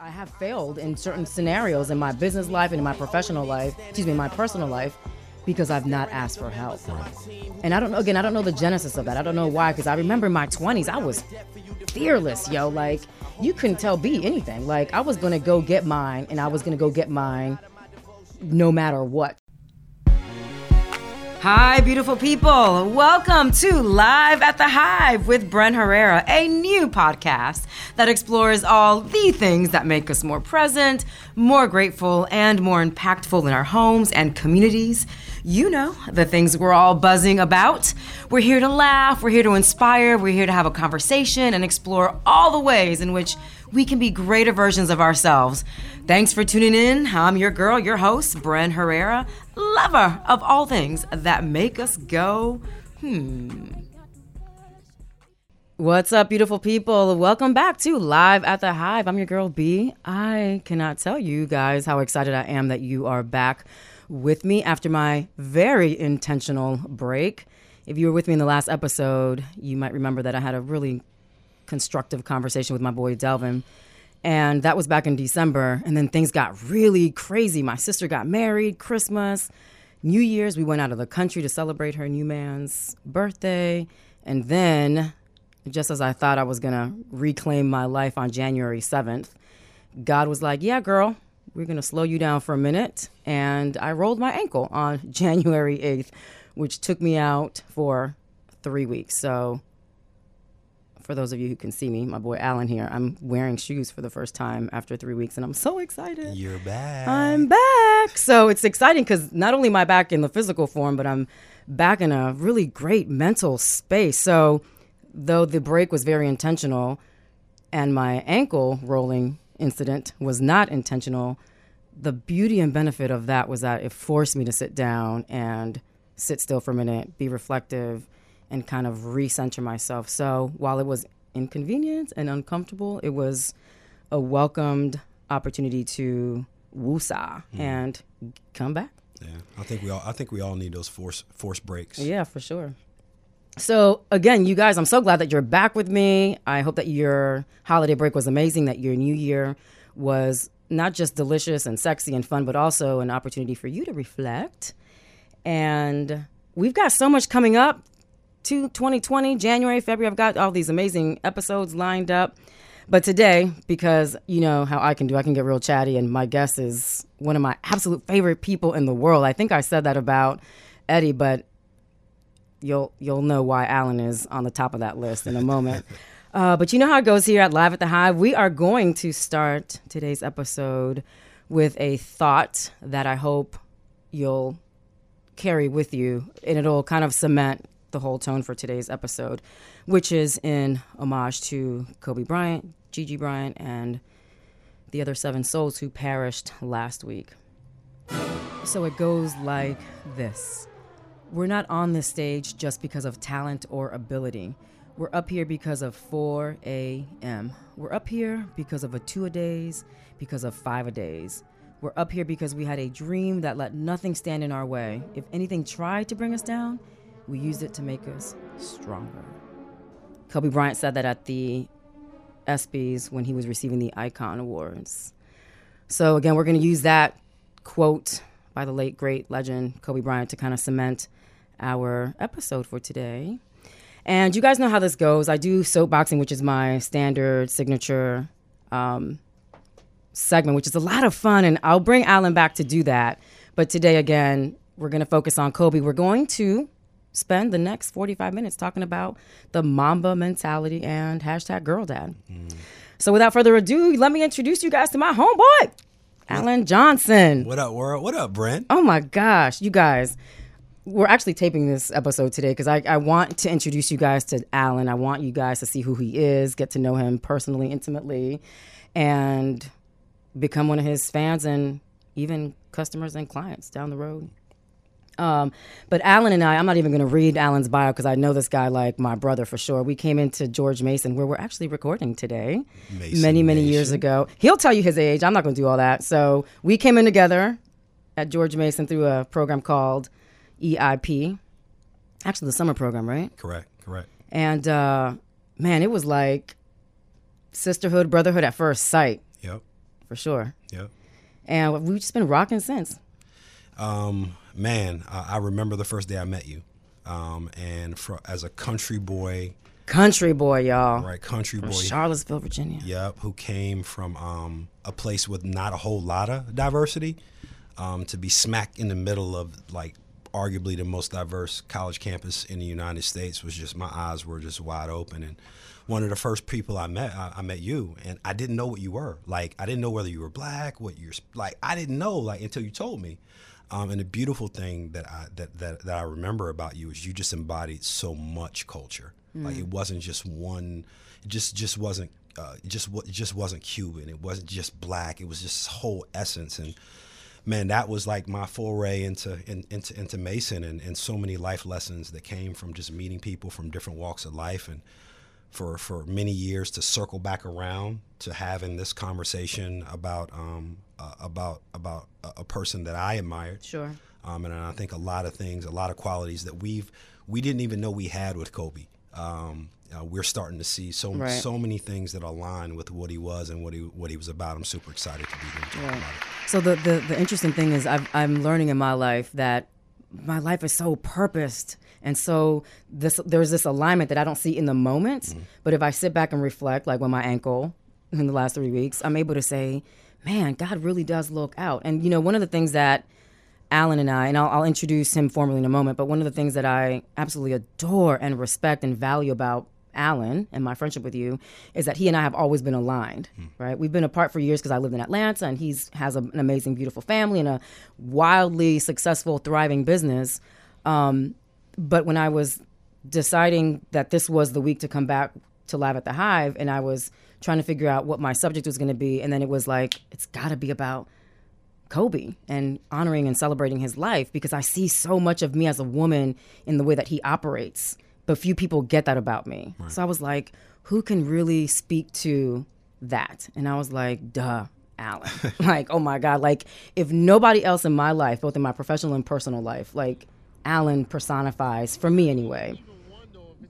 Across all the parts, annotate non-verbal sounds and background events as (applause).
I have failed in certain scenarios in my business life and in my professional life, excuse me, my personal life, because I've not asked for help. And I don't know, again, I don't know the genesis of that. I don't know why, because I remember in my 20s, I was fearless, yo. Like, you couldn't tell B anything. Like, I was gonna go get mine, and I was gonna go get mine no matter what. Hi, beautiful people. Welcome to Live at the Hive with Bren Herrera, a new podcast that explores all the things that make us more present, more grateful, and more impactful in our homes and communities. You know, the things we're all buzzing about. We're here to laugh, we're here to inspire, we're here to have a conversation and explore all the ways in which we can be greater versions of ourselves. Thanks for tuning in. I'm your girl, your host, Bren Herrera, lover of all things that make us go, hmm. What's up, beautiful people? Welcome back to Live at the Hive. I'm your girl B. I cannot tell you guys how excited I am that you are back with me after my very intentional break. If you were with me in the last episode, you might remember that I had a really constructive conversation with my boy Delvin. And that was back in December. And then things got really crazy. My sister got married, Christmas, New Year's. We went out of the country to celebrate her new man's birthday. And then, just as I thought I was going to reclaim my life on January 7th, God was like, Yeah, girl, we're going to slow you down for a minute. And I rolled my ankle on (laughs) January 8th, which took me out for three weeks. So for those of you who can see me, my boy Alan here, I'm wearing shoes for the first time after three weeks, and I'm so excited. You're back. I'm back. So it's exciting because not only am I back in the physical form, but I'm back in a really great mental space. So, though the break was very intentional and my ankle rolling incident was not intentional, the beauty and benefit of that was that it forced me to sit down and sit still for a minute, be reflective and kind of recenter myself. So while it was inconvenient and uncomfortable, it was a welcomed opportunity to woosah mm. and come back. Yeah, I think we all I think we all need those force force breaks. Yeah, for sure. So again, you guys, I'm so glad that you're back with me. I hope that your holiday break was amazing, that your new year was not just delicious and sexy and fun, but also an opportunity for you to reflect. And we've got so much coming up to 2020, January, February. I've got all these amazing episodes lined up. But today, because you know how I can do, I can get real chatty, and my guest is one of my absolute favorite people in the world. I think I said that about Eddie, but you'll you'll know why Alan is on the top of that list in a moment. (laughs) uh, but you know how it goes here at Live at the Hive. We are going to start today's episode with a thought that I hope you'll carry with you, and it'll kind of cement the whole tone for today's episode, which is in homage to Kobe Bryant, Gigi Bryant, and the other seven souls who perished last week. So it goes like this We're not on this stage just because of talent or ability. We're up here because of 4 a.m. We're up here because of a two a days, because of five a days. We're up here because we had a dream that let nothing stand in our way. If anything tried to bring us down, we used it to make us stronger. Kobe Bryant said that at the ESPYs when he was receiving the Icon Awards. So, again, we're going to use that quote by the late, great legend Kobe Bryant to kind of cement our episode for today. And you guys know how this goes. I do soapboxing, which is my standard signature um, segment, which is a lot of fun. And I'll bring Alan back to do that. But today, again, we're going to focus on Kobe. We're going to spend the next 45 minutes talking about the Mamba mentality and hashtag girl dad. Mm. So without further ado, let me introduce you guys to my homeboy, Alan Johnson. What up, world? What up, Bren? Oh my gosh, you guys. We're actually taping this episode today because I, I want to introduce you guys to Alan. I want you guys to see who he is, get to know him personally, intimately, and become one of his fans and even customers and clients down the road. Um, but Alan and I, I'm not even going to read Alan's bio because I know this guy like my brother for sure. We came into George Mason where we're actually recording today, Mason many, many Nation. years ago. He'll tell you his age. I'm not going to do all that. So we came in together at George Mason through a program called EIP, actually the summer program, right? Correct, correct. And uh, man, it was like sisterhood, brotherhood at first sight. Yep. for sure. Yep. And we've just been rocking since. Um, man, I, I remember the first day I met you, um, and for, as a country boy, Country boy, y'all. right, country From boy, Charlottesville, Virginia. Yep, who came from um, a place with not a whole lot of diversity, um, to be smack in the middle of like arguably the most diverse college campus in the United States was just my eyes were just wide open. And one of the first people I met, I, I met you, and I didn't know what you were. Like I didn't know whether you were black, what you're like. I didn't know like until you told me. Um, and the beautiful thing that I that, that that I remember about you is you just embodied so much culture. Like it wasn't just one. It just just wasn't. Uh, just it just wasn't Cuban. It wasn't just black. It was just whole essence. And man, that was like my foray into in, into into Mason and, and so many life lessons that came from just meeting people from different walks of life and for for many years to circle back around to having this conversation about um uh, about about a, a person that I admired. Sure. Um, and I think a lot of things, a lot of qualities that we've we didn't even know we had with Kobe. Um, uh, we're starting to see so Right. so many things that align with what he was and what he what he was about. I'm super excited to be here to Right. about it. So the, the the interesting thing is I've, I'm learning in my life that my life is so purposed, and so this there's this alignment that I don't see in the moment. Mm-hmm. But if I sit back and reflect, like with my ankle in the last three weeks, I'm able to say, "Man, God really does look out." And you know, one of the things that Alan and I, and I'll, I'll introduce him formally in a moment, but one of the things that I absolutely adore and respect and value about Alan and my friendship with you is that he and I have always been aligned, right? We've been apart for years because I lived in Atlanta and he's has a, an amazing, beautiful family and a wildly successful, thriving business. Um, but when I was deciding that this was the week to come back to Live at the Hive, and I was trying to figure out what my subject was going to be, and then it was like, it's got to be about Kobe and honoring and celebrating his life because I see so much of me as a woman in the way that he operates, but few people get that about me. So I was like, who can really speak to that? And I was like, duh, Alan. (laughs) like, oh my God. Like, if nobody else in my life, both in my professional and personal life, like Alan personifies, for me anyway,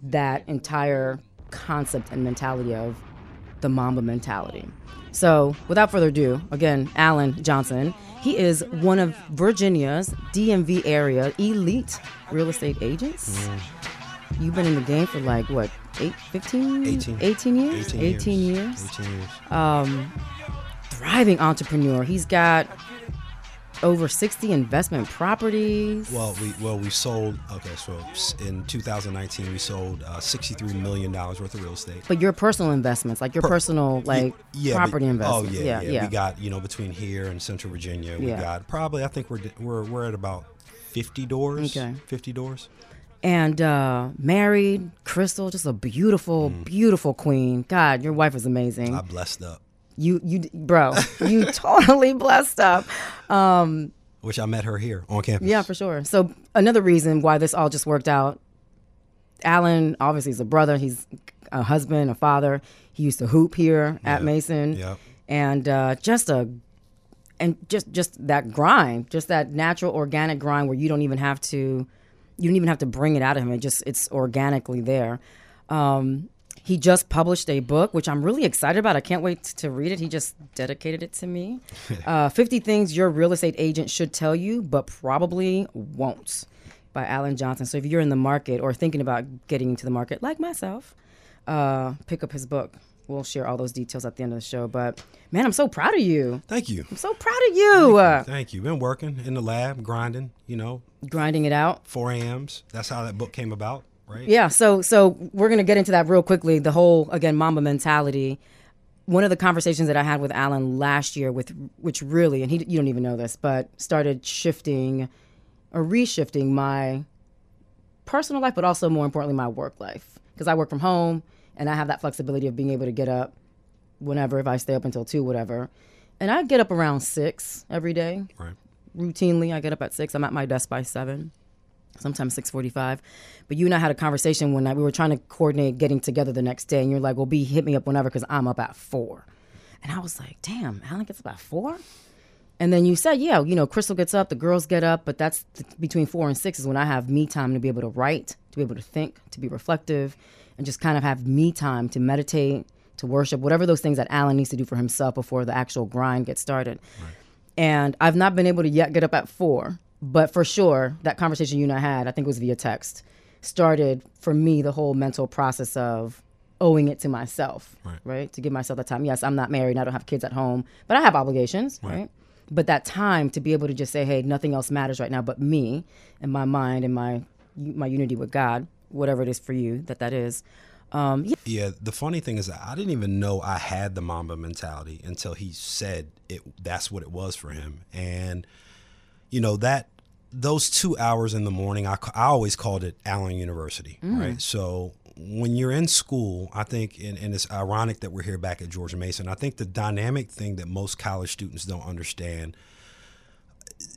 that entire concept and mentality of the Mamba mentality. So, without further ado, again, Alan Johnson. He is one of Virginia's DMV area elite real estate agents. You've been in the game for like what, eight, 15? 18. 18 years? 18 18 years. years. 18 years. Thriving entrepreneur. He's got over 60 investment properties. Well, we well we sold. Okay, so in 2019 we sold uh, 63 million dollars worth of real estate. But your personal investments, like your personal, like Yeah, property investments. Oh yeah, yeah, yeah, We got you know between here and Central Virginia, we Yeah. got probably I think we're we're we're at about 50 doors. Okay. 50 doors. And uh, married, Crystal, just a beautiful, Mm. beautiful queen. God, your wife is amazing. I blessed up, you, you, bro, (laughs) you totally blessed up. Um, which I met her here on campus. Yeah, for sure. So another reason why this all just worked out. Alan obviously is a brother. He's a husband, a father. He used to hoop here at Yeah. Mason, Yep. and uh, just a and just just that grind, just that natural organic grind where you don't even have to, you don't even have to bring it out of him. It just it's organically there. Um, he just published a book, which I'm really excited about. I can't wait to read it. He just dedicated it to me. (laughs) Uh, 50 Things Your Real Estate Agent Should Tell You, but Probably Won't by Alan Johnson. So if you're in the market or thinking about getting into the market, like myself, uh, pick up his book. We'll share all those details at the end of the show. But man, I'm so proud of you. Thank you. I'm so proud of you. Uh, Thank you. Been working in the lab, grinding. You know, grinding it out. 4 a.m.s. That's how that book came about, right? Yeah, so so we're gonna get into that real quickly. The whole again Mamba mentality. One of the conversations that I had with Alan last year, with which really, and he you don't even know this, but started shifting or reshifting my personal life, but also more importantly my work life because I work from home and I have that flexibility of being able to get up whenever if I stay up until two, whatever. And I get up around six every day Right. routinely. I get up at six. I'm at my desk by seven, sometimes six forty-five. But you and I had a conversation one night. we were trying to coordinate getting together the next day, and you're like, "Well, B, hit me up whenever because I'm up at 4. And I was like, "Damn, Alan gets up at 4? And then you said, "Yeah, you know, Crystal gets up, the girls get up, but that's th- between four and six is when I have me time to be able to write, to be able to think, to be reflective, and just kind of have me time to meditate." to worship, whatever those things that Alan needs to do for himself before the actual grind gets started. Right. And I've not been able to yet get up at four, but for sure, that conversation you and I had, I think it was via text, started for me the whole mental process of owing it to myself, right? right? To give myself the time. Yes, I'm not married and I don't have kids at home, but I have obligations, right? right? But that time to be able to just say, hey, nothing else matters right now but me and my mind and my my unity with God, whatever it is for you that that is. Um, yeah. yeah. the funny thing is, I didn't even know I had the Mamba mentality until he said it. That's what it was for him, and you know that those two hours in the morning, I, I always called it Alan University, mm. right? So when you're in school, I think, and, and, it's ironic that we're here back at George Mason. I think the dynamic thing that most college students don't understand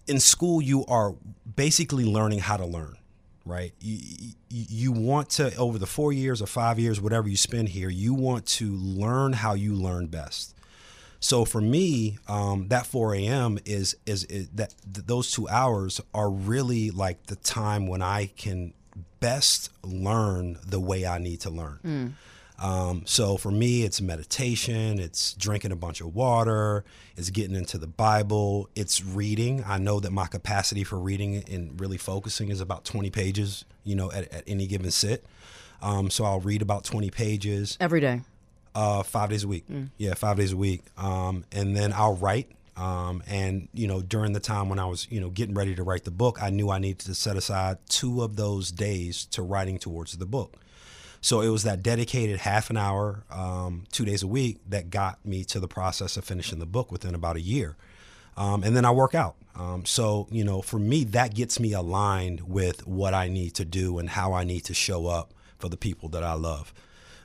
in school, you are basically learning how to learn, right? You, you want to, over the four years or five years, whatever you spend here, you want to learn how you learn best. So for me, um, that 4 a.m. Is, is, is that those two hours are really like the time when I can best learn the way I need to learn. Mm. Um, so for me, it's meditation, it's drinking a bunch of water, it's getting into the Bible, it's reading. I know that my capacity for reading and really focusing is about 20 pages, you know, at, at any given sit. Um, so I'll read about 20 pages every day. Uh, five days a week. Mm. Yeah, five days a week. Um, and then I'll write. Um, and you know, during the time when I was, you know, getting ready to write the book, I knew I needed to set aside two of those days to writing towards the book. So it was that dedicated half an hour, um, two days a week, that got me to the process of finishing the book within about a year. Um, and then I work out. Um, so you know, for me, that gets me aligned with what I need to do and how I need to show up for the people that I love.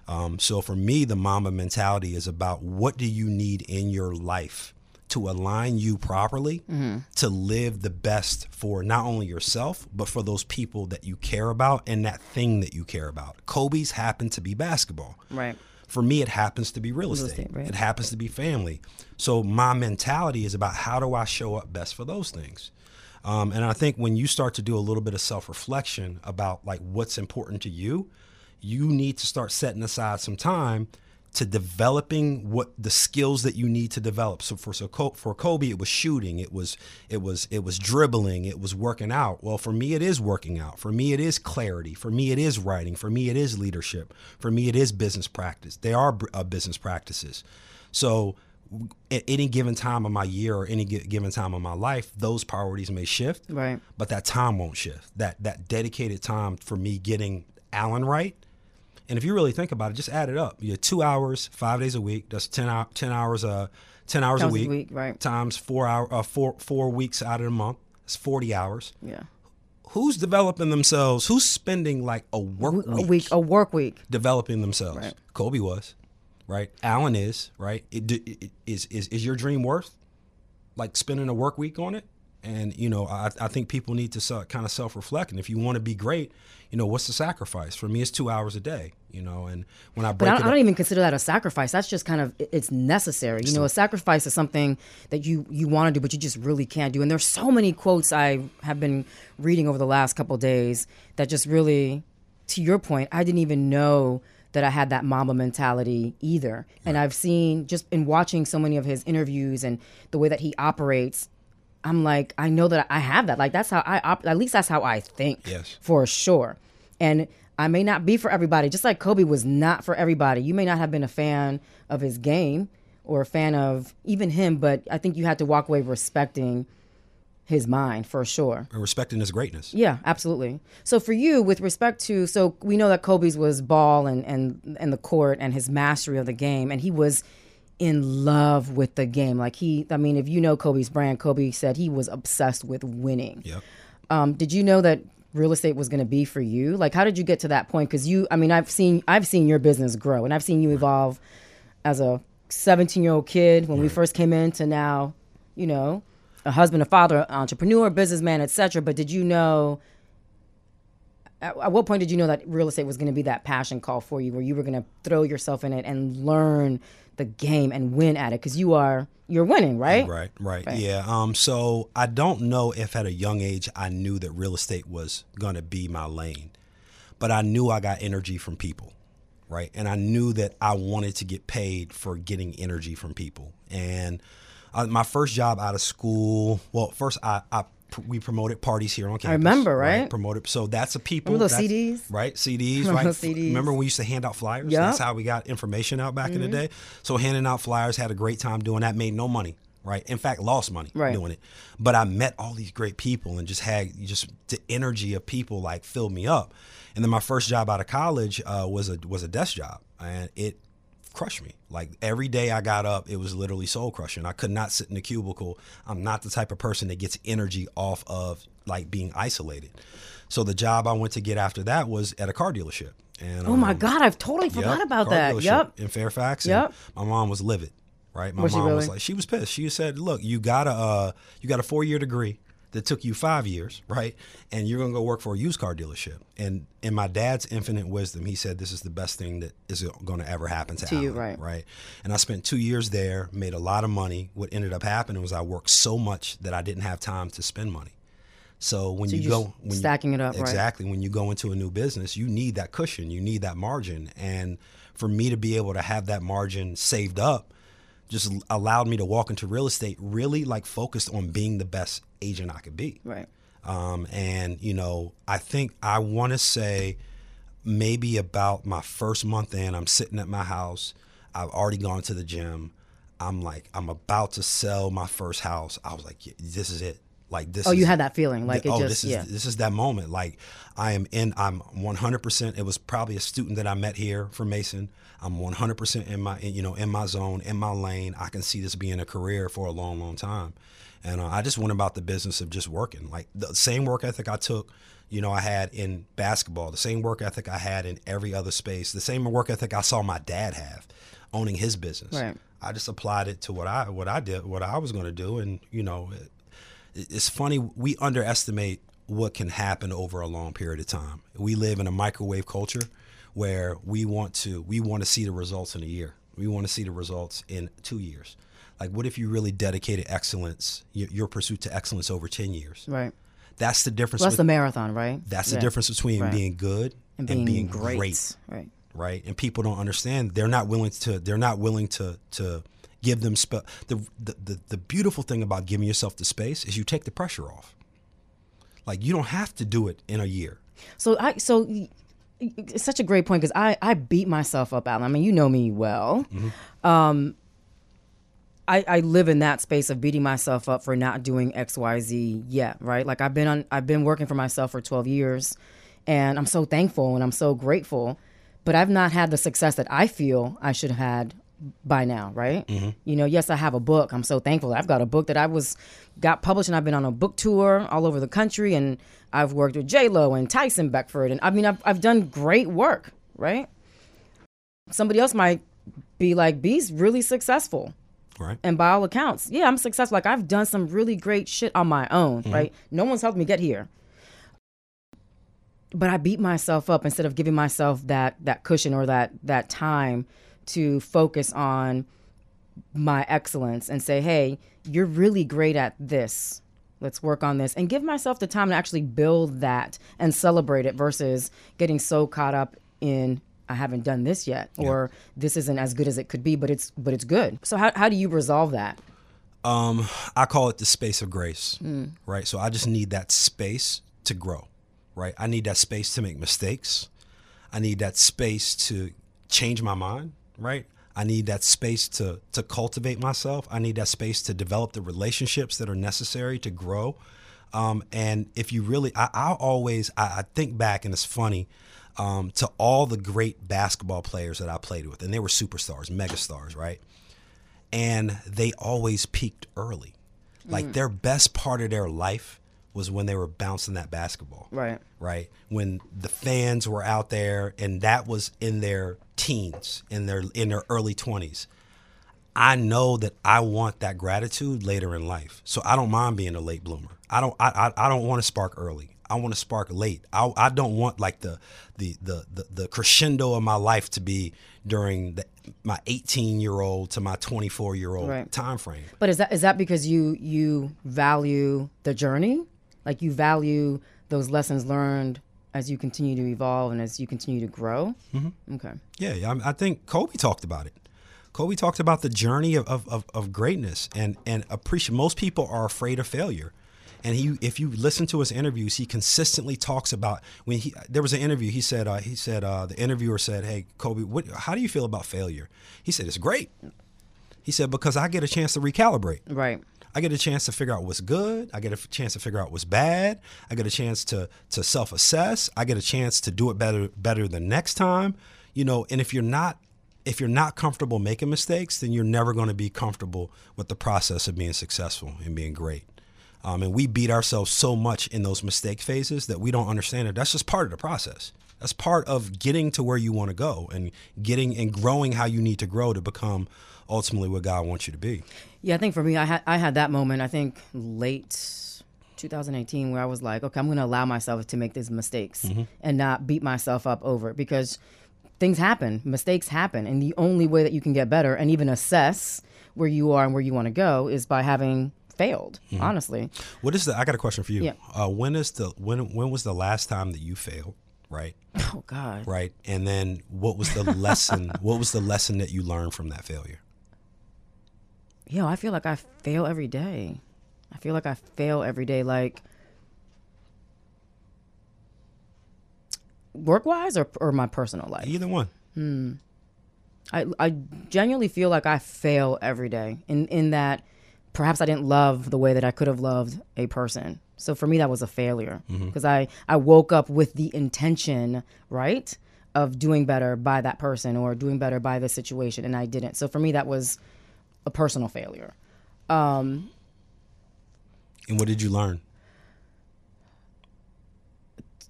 Um, so for me, the Mamba mentality is about what do you need in your life to align you properly mm-hmm. to live the best for not only yourself but for those people that you care about and that thing that you care about. Kobe's happened to be basketball. Right. For me, it happens to be real estate. Estate right. It happens to be family. So my mentality is about how do I show up best for those things. Um, and I think when you start to do a little bit of self reflection about like what's important to you, you need to start setting aside some time to developing what the skills that you need to develop. So for so for Kobe, it was shooting, it was it was it was dribbling, it was working out. Well, for me, it is working out. For me, it is clarity. For me, it is writing. For me, it is leadership. For me, it is business practice. They are uh, business practices. So at any given time of my year or any given time of my life, those priorities may shift. Right. But that time won't shift. That that dedicated time for me getting Alan right and if you really think about it, just add it up. You have two hours, five days a week. That's 10, hour, 10 hours, uh, 10 hours a week, a week, right. times four hour, uh, four, four weeks out of the month. It's 40 hours. Yeah. Who's developing themselves? Who's spending like a work a week, week a work week developing themselves? Right. Kobe was, right? Alan is, right? It, it, it, is is is your dream worth like spending a work week on it? And you know, I, I think people need to kind of self-reflect. And if you want to be great, you know, what's the sacrifice? For me, it's two hours a day. You know, and when I break but I, I don't even consider that a sacrifice. That's just kind of it's necessary. You know, a sacrifice is something that you you want to do, but you just really can't do. And there's so many quotes I have been reading over the last couple days that just really, to your point, I didn't even know that I had that Mamba mentality either. And I've seen just in watching so many of his interviews and the way that he operates, I'm like, I know that I have that. Like that's how I op- at least that's how I think. Yes. For sure. And I may not be for everybody, just like Kobe was not for everybody. You may not have been a fan of his game or a fan of even him, but I think you had to walk away respecting his mind for sure. And respecting his greatness. Yeah, absolutely. So for you, with respect to so we know that Kobe's was ball and and and the court and his mastery of the game, and he was in love with the game. Like he, I mean, if you know Kobe's brand, Kobe said he was obsessed with winning. Yep. Um, did you know that real estate was going to be for you? Like, how did you get to that point? Because you, I mean, I've seen, I've seen your business grow, and I've seen you evolve as a 17 year old kid when right. we first came in to now, you know, a husband, a father, entrepreneur, businessman, etc. But did you know? At, at what point did you know that real estate was going to be that passion call for you, where you were going to throw yourself in it and learn the game and win at it because you are you're winning, right? right? Right, right. Yeah. Um. So I don't know if at a young age I knew that real estate was gonna be my lane, but I knew I got energy from people. right? And I knew that I wanted to get paid for getting energy from people. And uh, my first job out of school, well, first I, I we promoted parties here on campus. I remember, right? right? Promoted. So that's a people. Remember those CDs? Right, CDs. Remember right. Those CDs? Remember we used to hand out flyers? Yeah. That's how we got information out back mm-hmm. in the mm-hmm. day. So handing out flyers, had a great time doing that. Made no money. Right. In fact, lost money right. doing it. But I met all these great people and just had just the energy of people like filled me up. And then my first job out of college uh, was a was a desk job, and it crushed me. Like every day I got up, it was literally soul crushing. I could not sit in a cubicle. I'm not the type of person that gets energy off of like being isolated. So the job I went to get after that was at a car dealership. And oh um, my God, I've totally forgot yep, about that. Yep. In Fairfax. Yep. my mom was livid. Right. My was mom really? was like, she was pissed. She said, "Look, you got a uh, you got a four year degree that took you five years, right? And you're going to go work for a used car dealership. And in my dad's infinite wisdom, he said this is the best thing that is going to ever happen to, to Alan, you, right? Right. And I spent two years there, made a lot of money. What ended up happening was I worked so much that I didn't have time to spend money. So when so you go when stacking you, it up, exactly right? when you go into a new business, you need that cushion, you need that margin, and for me to be able to have that margin saved up just allowed me to walk into real estate really like focused on being the best agent I could be. Right. Um, and you know, I think I want to say maybe about my first month in, I'm sitting at my house. I've already gone to the gym. I'm like, I'm about to sell my first house. I was like, this is it. Like this. Oh, is, you had that feeling, like the, it oh, just, this is yeah. this is that moment. Like I am in. I'm 100. percent It was probably a student that I met here from Mason. I'm 100 percent in my, you know, in my zone, in my lane. I can see this being a career for a long, long time. And uh, I just went about the business of just working. Like the same work ethic I took, you know, I had in basketball, the same work ethic I had in every other space, the same work ethic I saw my dad have owning his business. Right. I just applied it to what I what I did, what I was going to do, and you know, it, it's funny we underestimate what can happen over a long period of time. We live in a microwave culture where we want to we want to see the results in a year. We want to see the results in two years. Like, what if you really dedicated excellence, your, your pursuit to excellence over 10 years? Right. That's the difference. Well, that's with, the marathon, right? That's yeah. the difference between right. being good and being, and being great. great. Right. Right. And people don't understand. They're not willing to. They're not willing to to give them sp- the, the the the beautiful thing about giving yourself the space is you take the pressure off. Like you don't have to do it in a year. So I so it's such a great point because I I beat myself up, Alan. I mean, you know me well. Mm-hmm. Um, I, I live in that space of beating myself up for not doing XYZ yet, right? Like I've been on I've been working for myself for 12 years and I'm so thankful and I'm so grateful, but I've not had the success that I feel I should have had by now, right? Mm-hmm. You know, yes, I have a book. I'm so thankful. I've got a book that I was got published, and I've been on a book tour all over the country, and I've worked with J Lo and Tyson Beckford, and I mean, I've I've done great work, right? Somebody else might be like, "B's really successful." Right. And by all accounts, yeah, I'm successful. Like I've done some really great shit on my own, mm-hmm. right? No one's helped me get here. But I beat myself up instead of giving myself that that cushion or that that time to focus on my excellence and say, "Hey, you're really great at this. Let's work on this." And give myself the time to actually build that and celebrate it versus getting so caught up in I haven't done this yet, or yeah. this isn't as good as it could be, but it's but it's good. So how how do you resolve that? Um, I call it the space of grace, mm. right? So I just need that space to grow, right? I need that space to make mistakes. I need that space to change my mind, right? I need that space to to cultivate myself. I need that space to develop the relationships that are necessary to grow. Um, and if you really, I, I always, I, I think back, and it's funny um, to all the great basketball players that I played with, and they were superstars, megastars, right? And they always peaked early. Like mm. their best part of their life was when they were bouncing that basketball. Right. Right. When the fans were out there and that was in their teens, in their in their early 20s. I know that I want that gratitude later in life. So I don't mind being a late bloomer. I don't I I, I don't want to spark early. I want to spark late. I, I don't want like the, the the the the crescendo of my life to be during the, my 18 year old to my 24 year old right. time frame. But is that is that because you you value the journey, like you value those lessons learned as you continue to evolve and as you continue to grow. Mm-hmm. Okay. Yeah, I, I think Kobe talked about it. Kobe talked about the journey of, of, of, greatness and and appreciate. Most people are afraid of failure, and he if you listen to his interviews, he consistently talks about when he there was an interview. He said uh, he said uh, the interviewer said, "Hey Kobe, what, how do you feel about failure?" He said, "It's great." He said because I get a chance to recalibrate. Right. I get a chance to figure out what's good. I get a chance to figure out what's bad. I get a chance to to self assess. I get a chance to do it better better the next time. You know, and if you're not if you're not comfortable making mistakes, then you're never going to be comfortable with the process of being successful and being great. Um, and we beat ourselves so much in those mistake phases that we don't understand it. That's just part of the process. That's part of getting to where you want to go and getting and growing how you need to grow to become ultimately what God wants you to be. Yeah, I think for me, I had I had that moment. I think late 2018 where I was like, okay, I'm going to allow myself to make these mistakes Mm-hmm. and not beat myself up over it because things happen, mistakes happen, and the only way that you can get better and even assess where you are and where you want to go is by having failed. Mm-hmm. Honestly, What is the? I got a question for you. Yeah. Uh, when is the when when was the last time that you failed? Right, oh God, right, and then what was the lesson? (laughs) what was the lesson that you learned from that failure? yo, I feel like I fail every day. I feel like I fail every day, like work wise or or my personal life. Either one. Hmm. I, I genuinely feel like I fail every day in, in that perhaps I didn't love the way that I could have loved a person. So for me, that was a failure mm-hmm. because I, I woke up with the intention, right, of doing better by that person or doing better by the situation, and I didn't. So for me, that was a personal failure. Um, and what did you learn?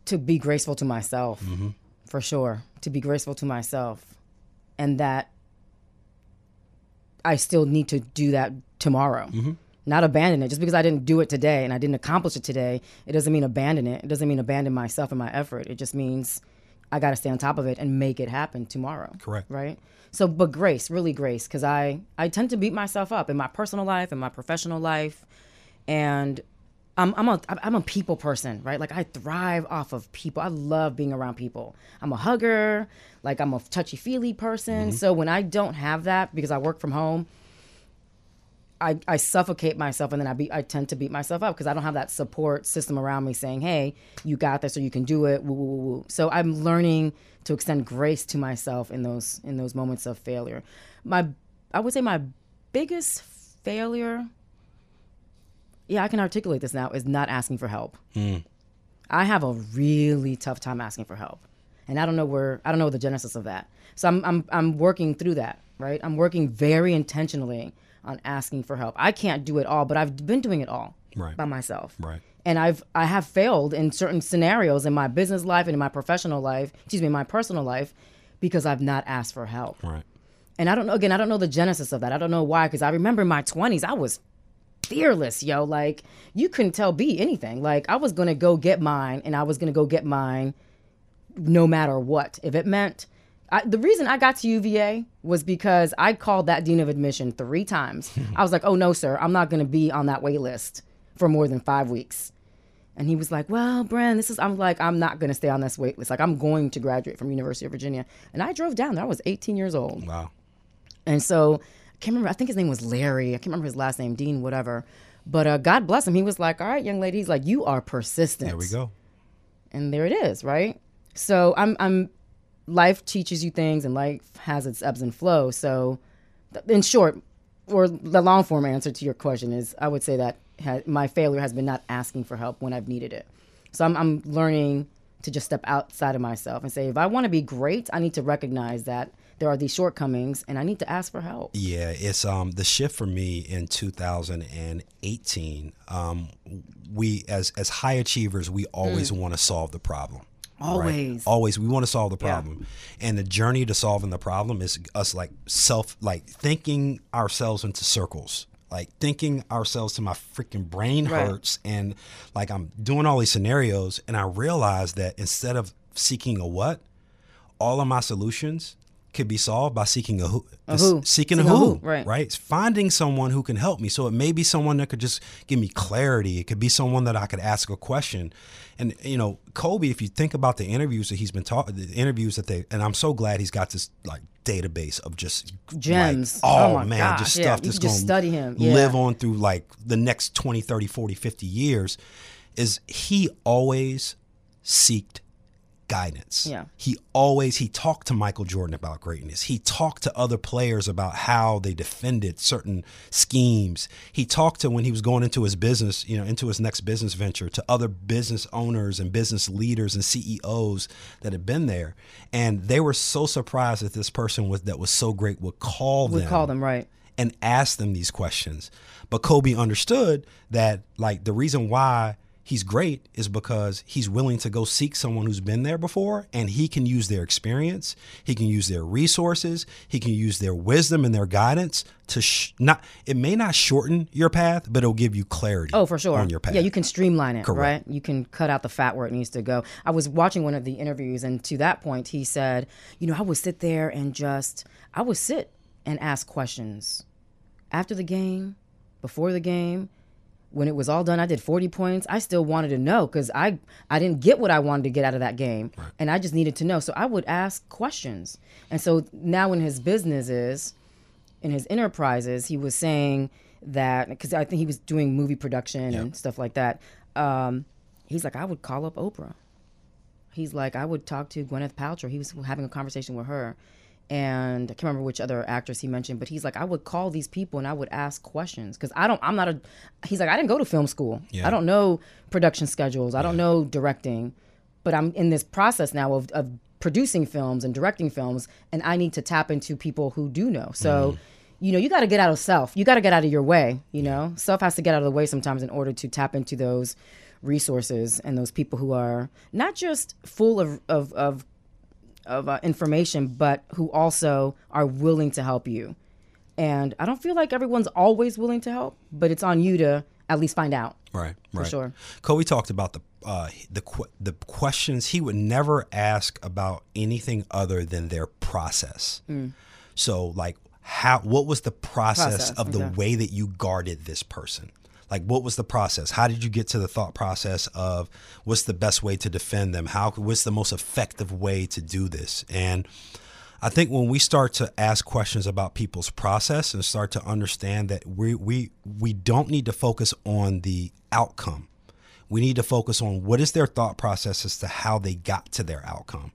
to be graceful to myself mm-hmm. for sure to be graceful to myself and that i still need to do that tomorrow mm-hmm. Not abandon it just because i didn't do it today and i didn't accomplish it today it doesn't mean abandon it it doesn't mean abandon myself and my effort it just means i got to stay on top of it and make it happen tomorrow Correct. right so but grace really grace because i i tend to beat myself up in my personal life in my professional life and I'm I'm a I'm a people person, right? Like I thrive off of people. I love being around people. I'm a hugger, like I'm a touchy feely person. Mm-hmm. So when I don't have that because I work from home, I, I suffocate myself and then I be I tend to beat myself up because I don't have that support system around me saying, "Hey, you got this or you can do it." Woo, woo, woo, woo. So I'm learning to extend grace to myself in those in those moments of failure. My I would say my biggest failure yeah, I can articulate this now, is not asking for help. Hmm. I have a really tough time asking for help. And I don't know where I don't know the genesis of that. So I'm I'm I'm working through that, right? I'm working very intentionally on asking for help. I can't do it all, but I've been doing it all Right. by myself. Right. And I've I have failed in certain scenarios in my business life and in my professional life, excuse me, my personal life, because I've not asked for help. Right. And I don't know, again, I don't know the genesis of that. I don't know why, because I remember in my 20s, I was fearless, yo. Like, you couldn't tell B anything. Like, I was to go get mine, and I was to go get mine no matter what. If it meant, I, the reason I got to UVA was because I called that dean of admission three times. (laughs) I was like, oh, no, sir, I'm not going to be on that wait list for more than five weeks. And he was like, "Well, Bren, this is." I'm like, "I'm not going to stay on this wait list. Like, I'm going to graduate from University of Virginia." And I drove down there. I was 18 years old. Wow. And so I can't remember. I think his name was Larry. I can't remember his last name, Dean, whatever. But uh, God bless him. He was like, "All right, young lady." He's like, "You are persistent." There we go. And there it is, right? So I'm, I'm. Life teaches you things, and life has its ebbs and flows. So, in short, or the long form answer to your question is, I would say that ha- my failure has been not asking for help when I've needed it. So I'm, I'm learning to just step outside of myself and say, if I want to be great, I need to recognize that there are these shortcomings, and I need to ask for help. Yeah, it's um the shift for me in 2018. Um, we as as high achievers, we always want to solve the problem. Right? Always. always, we want to solve the Yeah. problem, and the journey to solving the problem is us like self like thinking ourselves into circles. Like thinking ourselves to my freaking brain Right. hurts, and like I'm doing all these scenarios, and I realize that instead of seeking a what, all of my solutions could be solved by seeking a who, A who. seeking a Seeking a who, who, right. right? It's finding someone who can help me. So it may be someone that could just give me clarity. It could be someone that I could ask a question. And you know, Kobe, if you think about the interviews that he's been talking, the interviews that they, and I'm so glad he's got this like database of just Gems. Like, Oh oh, man, gosh, just yeah, stuff you that's gonna study him, yeah. live on through like the next 20, 30, 40, 50 years. Is he always seeked guidance. Yeah. He always he talked to Michael Jordan about greatness. He talked to other players about how they defended certain schemes. He talked to when he was going into his business, you know, into his next business venture to other business owners and business leaders and CEOs that had been there. And they were so surprised that this person was that was so great would call We them call them right. and ask them these questions. But Kobe understood that like the reason why he's great is because he's willing to go seek someone who's been there before and he can use their experience, he can use their resources, he can use their wisdom and their guidance to sh- not it may not shorten your path, but it'll give you clarity Oh, for sure. on your path. Yeah, you can streamline it, Correct. right? You can cut out the fat where it needs to go. I was watching one of the interviews, and to that point, he said, "You know, I would sit there and just, I would sit and ask questions after the game, before the game." When it was all done, I did 40 points. I still wanted to know because I I didn't get what I wanted to get out of that game, and I just needed to know. So I would ask questions. And so now, in his business is, in his enterprises, he was saying that because I think he was doing movie production and stuff like that. Um, he's like, I would call up Oprah. He's like, I would talk to Gwyneth Paltrow. He was having a conversation with her, and I can't remember which other actress he mentioned, but he's like, I would call these people and I would ask questions because I don't, I'm not a. He's like, I didn't go to film school. Yeah. I don't know production schedules. I don't know directing, but I'm in this process now of, of producing films and directing films, and I need to tap into people who do know. So, mm-hmm. you know, you got to get out of self. You got to get out of your way. You know, self has to get out of the way sometimes in order to tap into those resources and those people who are not just full of of of, of uh, information, but who also are willing to help you. And I don't feel like everyone's always willing to help, but it's on you to at least find out. Right, right. For sure. Kobe talked about the uh, the qu- the questions he would never ask about anything other than their process. So, like, how what was the process, Process, of the okay. way that you guarded this person? Like, what was the process? How did you get to the thought process of what's the best way to defend them? How what's the most effective way to do this? And I think when we start to ask questions about people's process and start to understand that we we we don't need to focus on the outcome. We need to focus on what is their thought process as to how they got to their outcome.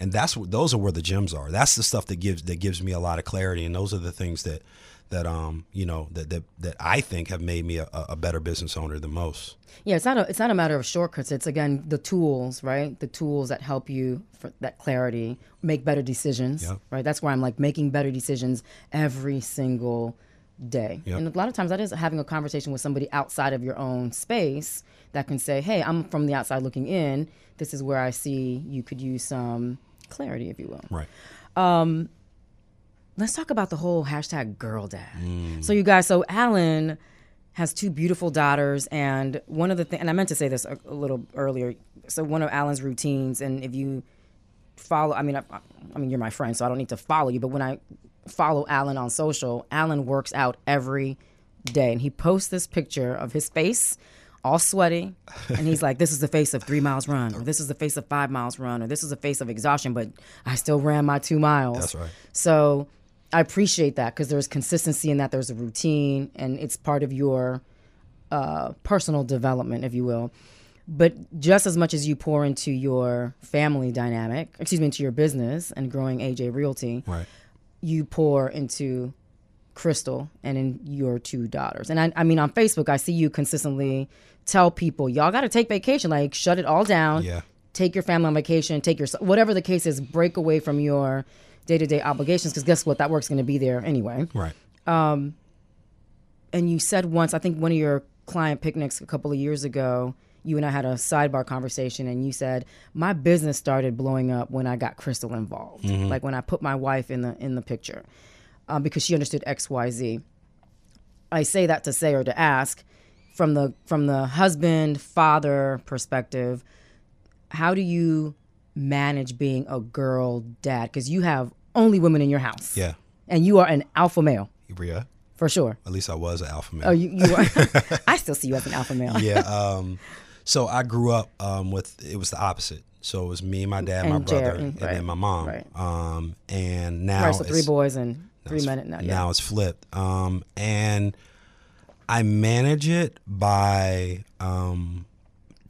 And that's what those are where the gems are. That's the stuff that gives that gives me a lot of clarity and those are the things that that um you know that that, that I think have made me a, a better business owner than most. Yeah, it's not a it's not a matter of shortcuts. It's again the tools, right? The tools that help you for that clarity, make better decisions, Yep. right? That's where I'm like making better decisions every single day. Yep. And a lot of times that is having a conversation with somebody outside of your own space that can say, "Hey, I'm from the outside looking in. This is where I see you could use some clarity, if you will." Right. Let's talk about the whole hashtag girl dad. Mm. So you guys, so Alan has two beautiful daughters, and one of the things, and I meant to say this a, a little earlier. So one of Alan's routines, and if you follow, I mean, I, I mean, you're my friend, so I don't need to follow you, but when I follow Alan on social, Alan works out every day, and he posts this picture of his face. All sweaty, and he's like, "This is the face of three miles run, or this is the face of five miles run, or this is the face of exhaustion." But I still ran my two miles. That's right. So I appreciate that because there's consistency in that. There's a routine, and it's part of your uh, personal development, if you will. But just as much as you pour into your family dynamic, excuse me, into your business and growing AJ Realty, Right. you pour into Crystal and in your two daughters. And I, I mean, on Facebook, I see you consistently tell people, y'all got to take vacation, like shut it all down. Yeah. Take your family on vacation, take your, whatever the case is, break away from your day to day obligations. Because guess what? That work's going to be there anyway. Right. And you said once, I think one of your client picnics a couple of years ago, you and I had a sidebar conversation, and you said my business started blowing up when I got Crystal involved, like when I put my wife in the in the picture, um, because she understood X, Y, Z. I say that to say or to ask, from the from the husband father perspective, how do you manage being a girl dad? Because you have only women in your house. Yeah. And you are an alpha male Yeah. for sure. At least I was an alpha male. Oh, you, you are. (laughs) (laughs) I still see you as an alpha male. yeah. (laughs) Um, so I grew up um, with it was the opposite. So it was me, my dad, my brother, Jared, and right, then my mom. right. Um, and now Right, so three boys and three men. Now, yeah. Now it's flipped. Um, and I manage it by um,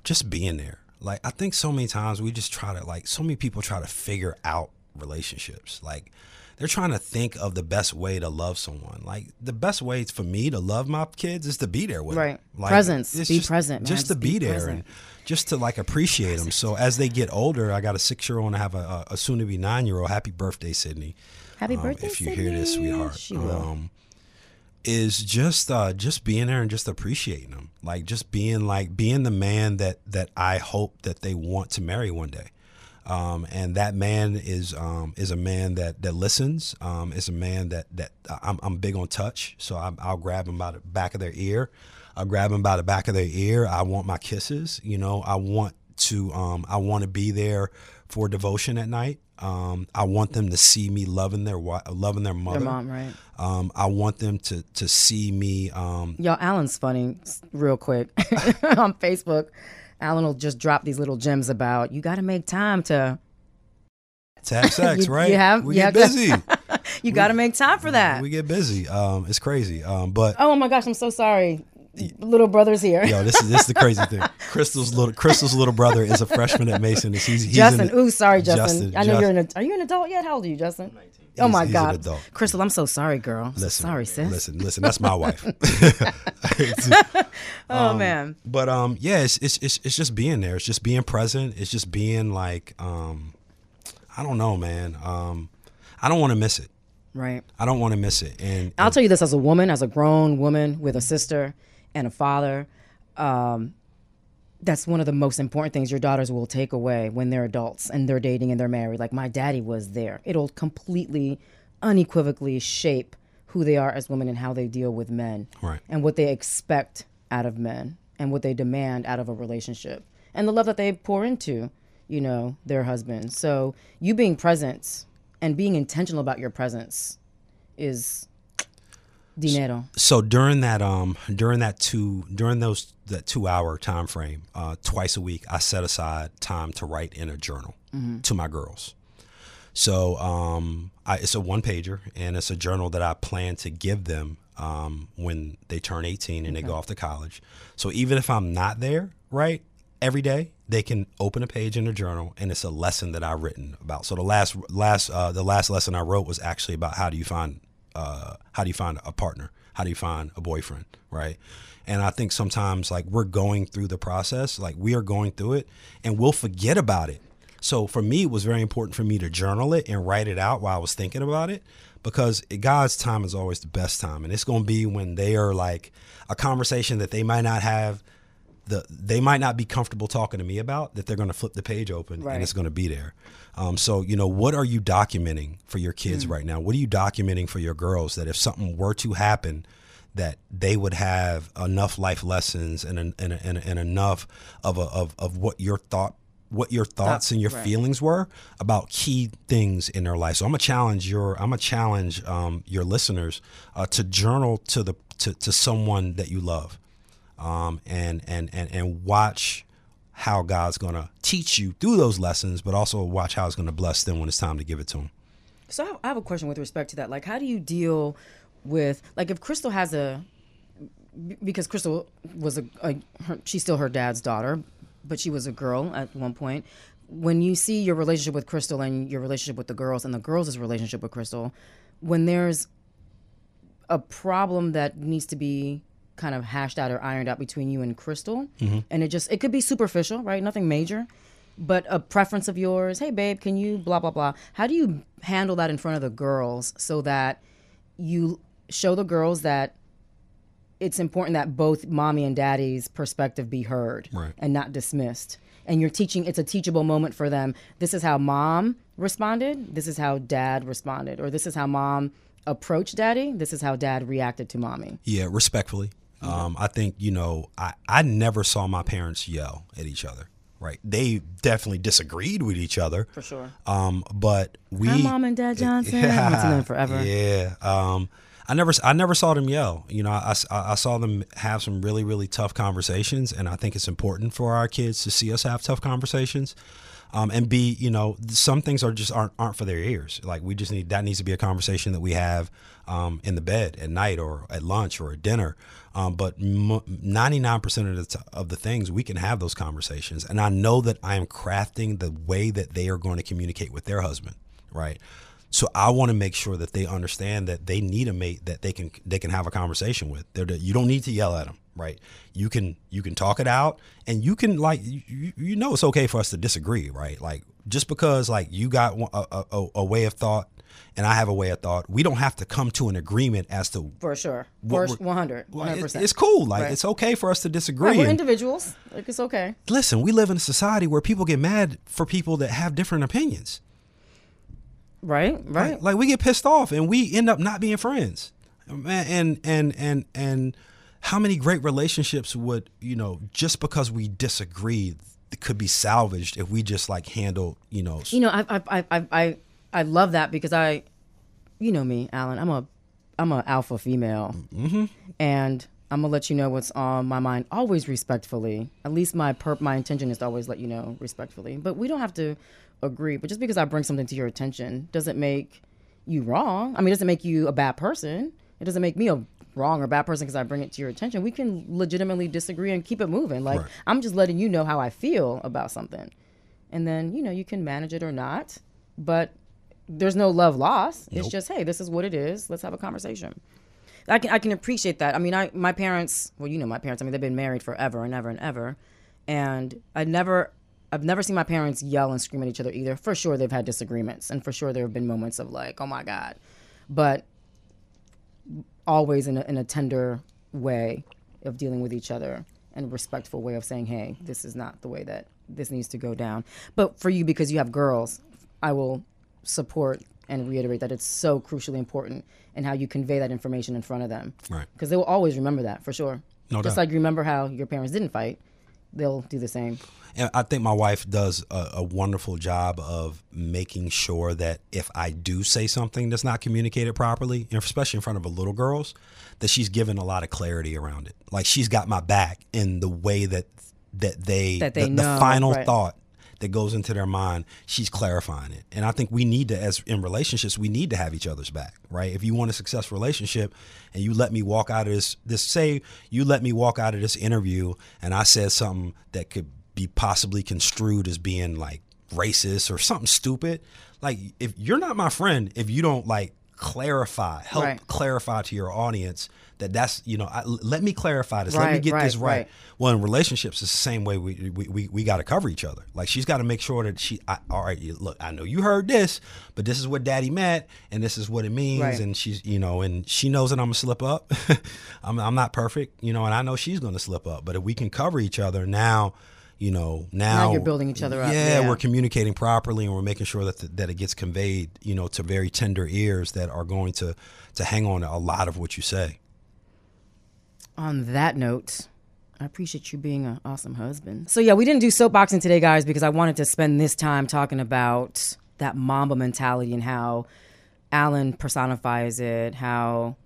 just being there. Like I think so many times we just try to like so many people try to figure out relationships. Like they're trying to think of the best way to love someone. Like the best way for me to love my kids is to be there with Right. them. Like, Presence. Be just, present, man. Just to be, be there present. and just to like appreciate them. So as they get older, I got a six year old and I have a, a soon to be nine year old. Happy birthday, Sydney. Happy Um, birthday, if you hear this, sweetheart. She will. Um, is just uh, just being there and just appreciating them, like just being like being the man that that I hope that they want to marry one day. Um, and that man is um, is a man that that listens. Um, is a man that that I'm, I'm big on touch, so I'm, I'll grab them by the back of their ear. I'll grab them by the back of their ear. I want my kisses. You know, I want to um, I want to be there for devotion at night. Um, I want them to see me loving their loving their mother. Their mom, right? Um, I want them to to see me. Um, Y'all, Alan's funny, real quick. (laughs) On Facebook, Alan will just drop these little gems about you got to make time to, to have (laughs) sex, You- right? you have- we (laughs) you get have- busy. you got to make time for that. we get busy. Um, it's crazy. Um, but oh my gosh, I'm so sorry. Little brother's here. yo, this is this is the crazy thing. (laughs) Crystal's little Crystal's little brother is a freshman at Mason. He's, he's Justin, in, ooh, sorry, Justin. Justin, I know Just- you're an. Are you an adult yet? How old are you, Justin? Oh He's- my he's an God, adult. Crystal, I'm so sorry, girl. So Listen, sorry, sis. Listen, listen. That's my wife. (laughs) (laughs) oh man, but um, yeah, it's, it's it's it's just being there. It's just being present. It's just being like um, I don't know, man. Um, I don't want to miss it. right. I don't want to miss it. And, I'll tell you this as a woman, as a grown woman with a sister and a father. Um, that's one of the most important things your daughters will take away when they're adults and they're dating and they're married. Like my daddy was there. It'll completely, unequivocally shape who they are as women and how they deal with men Right. and what they expect out of men and what they demand out of a relationship and the love that they pour into, you know, their husband. So you being present and being intentional about your presence is dinero. so during that um during that two during those that two hour time frame uh twice a week i set aside time to write in a journal to my girls. So um I, it's a one pager and it's a journal that i plan to give them um when they turn 18 and they go off to college. So even if i'm not there right every day they can open a page in a journal and it's a lesson that i've written about. So the last last uh the last lesson i wrote was actually about how do you find uh, how do you find a partner? How do you find a boyfriend? Right. And I think sometimes like we're going through the process, like we are going through it and we'll forget about it. So for me, it was very important for me to journal it and write it out while I was thinking about it because God's time is always the best time. And it's going to be when they are like a conversation that they might not have the they might not be comfortable talking to me about that they're going to flip the page open Right. and it's going to be there. Um, so you know, what are you documenting for your kids right now? What are you documenting for your girls that if something were to happen, that they would have enough life lessons and and, and, and, and enough of a, of of what your thought what your thoughts and your right. feelings were about key things in their life. So I'm gonna challenge your I'm gonna challenge um, your listeners uh, to journal to the to, to someone that you love um, and, and, and, and watch how God's going to teach you through those lessons, but also watch how it's going to bless them when it's time to give it to them. So I have- a question with respect to that. Like, how do you deal with like if Crystal has a, because Crystal was a, a her, she's still her dad's daughter, but she was a girl at one point. When you see your relationship with Crystal and your relationship with the girls and the girls' relationship with Crystal, when there's a problem that needs to be kind of hashed out or ironed out between you and Crystal, mm-hmm. and it just it could be superficial, right? Nothing major, but a preference of yours. Hey, babe, can you blah blah blah? How do you handle that in front of the girls so that you show the girls that it's important that both mommy and daddy's perspective be heard Right. and not dismissed. And you're teaching, it's a teachable moment for them. This is how mom responded. This is how dad responded. Or this is how mom approached daddy. This is how dad reacted to mommy. Yeah, respectfully. Um, I think, you know, I, I never saw my parents yell at each other, right? They definitely disagreed with each other. For sure. Um, but we Hi, Mom and Dad (laughs) Johnson. I haven't forever. Yeah. Um, I never, I never saw them yell. You know, I, I, I saw them have some really, really tough conversations, and I think it's important for our kids to see us have tough conversations. Um, and be, you know, some things are just aren't aren't for their ears. Like we just need that needs to be a conversation that we have um, in the bed at night or at lunch or at dinner. Um, but ninety nine percent of the t- of the things we can have those conversations, and I know that I am crafting the way that they are going to communicate with their husband, right? So I want to make sure that they understand that they need a mate that they can they can have a conversation with. They're, you don't need to yell at them, right? You can you can talk it out, and you can like you, you know it's okay for us to disagree, right? Like just because like you got a, a, a way of thought and I have a way of thought. We don't have to come to an agreement as to for sure, for 100, 100%. It's cool. Like right. it's okay for us to disagree. Right, we're individuals. Like it's okay. Listen, we live in a society where people get mad for people that have different opinions. Right, right. Like, like we get pissed off and we end up not being friends. And and and and how many great relationships would you know just because we disagree could be salvaged if we just like handle you know you know I I I I I love that because I you know me Alan I'm a I'm a alpha female mm-hmm. and I'm gonna let you know what's on my mind always respectfully at least my perp my intention is to always let you know respectfully but we don't have to agree. But just because I bring something to your attention doesn't make you wrong. I mean, it doesn't make you a bad person. It doesn't make me a wrong or bad person because I bring it to your attention. We can legitimately disagree and keep it moving. Like right. I'm just letting you know how I feel about something, and then you know you can manage it or not. But there's no love lost. Nope. It's just hey, this is what it is. Let's have a conversation. I can I can appreciate that. I mean, I my parents. Well, you know my parents. I mean, they've been married forever and ever and ever, and I never I've never seen my parents yell and scream at each other either. For sure, they've had disagreements, and for sure, there have been moments of like, "Oh my god," but always in a, in a tender way of dealing with each other and a respectful way of saying, "Hey, this is not the way that this needs to go down." But for you, because you have girls, I will support and reiterate that it's so crucially important and how you convey that information in front of them. Right. Because they will always remember that for sure. No Just doubt. like you remember how your parents didn't fight they'll do the same. And I think my wife does a, a, wonderful job of making sure that if I do say something that's not communicated properly, especially in front of a little girls, that she's given a lot of clarity around it. Like she's got my back in the way that that they, that they the, know, the final right. thought that goes into their mind, she's clarifying it. And I think we need to, as in relationships, we need to have each other's back, right? If you want a successful relationship and you let me walk out of this, this say you let me walk out of this interview and I said something that could be possibly construed as being like racist or something stupid. Like if you're not my friend, if you don't like clarify, help right. clarify to your audience that that's you know I, let me clarify this. Right, let me get right, this right. well in relationships it's the same way we we, we, we got to cover each other. Like she's got to make sure that she I, all right look i know you heard this but this is what daddy meant and this is what it means and she's you know and she knows that i'm gonna slip up. (laughs) I'm, I'm not perfect you know and i know she's gonna slip up but if we can cover each other now you know now, now you're building each other up. Yeah, yeah, we're communicating properly and we're making sure that the, that it gets conveyed you know to very tender ears that are going to to hang on to a lot of what you say. On that note, I appreciate you being an awesome husband. So yeah, we didn't do soapboxing today, guys, because I wanted to spend this time talking about that Mamba mentality and how Alan personifies it, how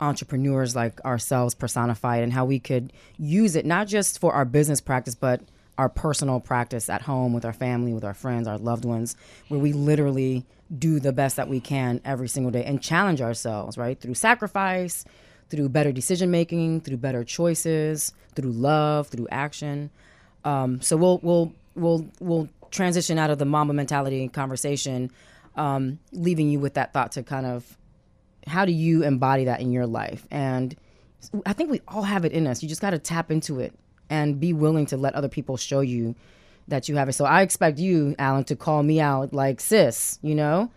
entrepreneurs like ourselves personify it, and how we could use it not just for our business practice, but our personal practice at home with our family, with our friends, our loved ones, where we literally do the best that we can every single day and challenge ourselves, right? Through sacrifice, through better decision making, through better choices, through love, through action. Um, so we'll we'll we'll we'll transition out of the Mamba mentality conversation, um, leaving you with that thought to kind of how do you embody that in your life? And I think we all have it in us. You just got to tap into it and be willing to let other people show you that you have it. So I expect you, Alan, to call me out like, sis, you know,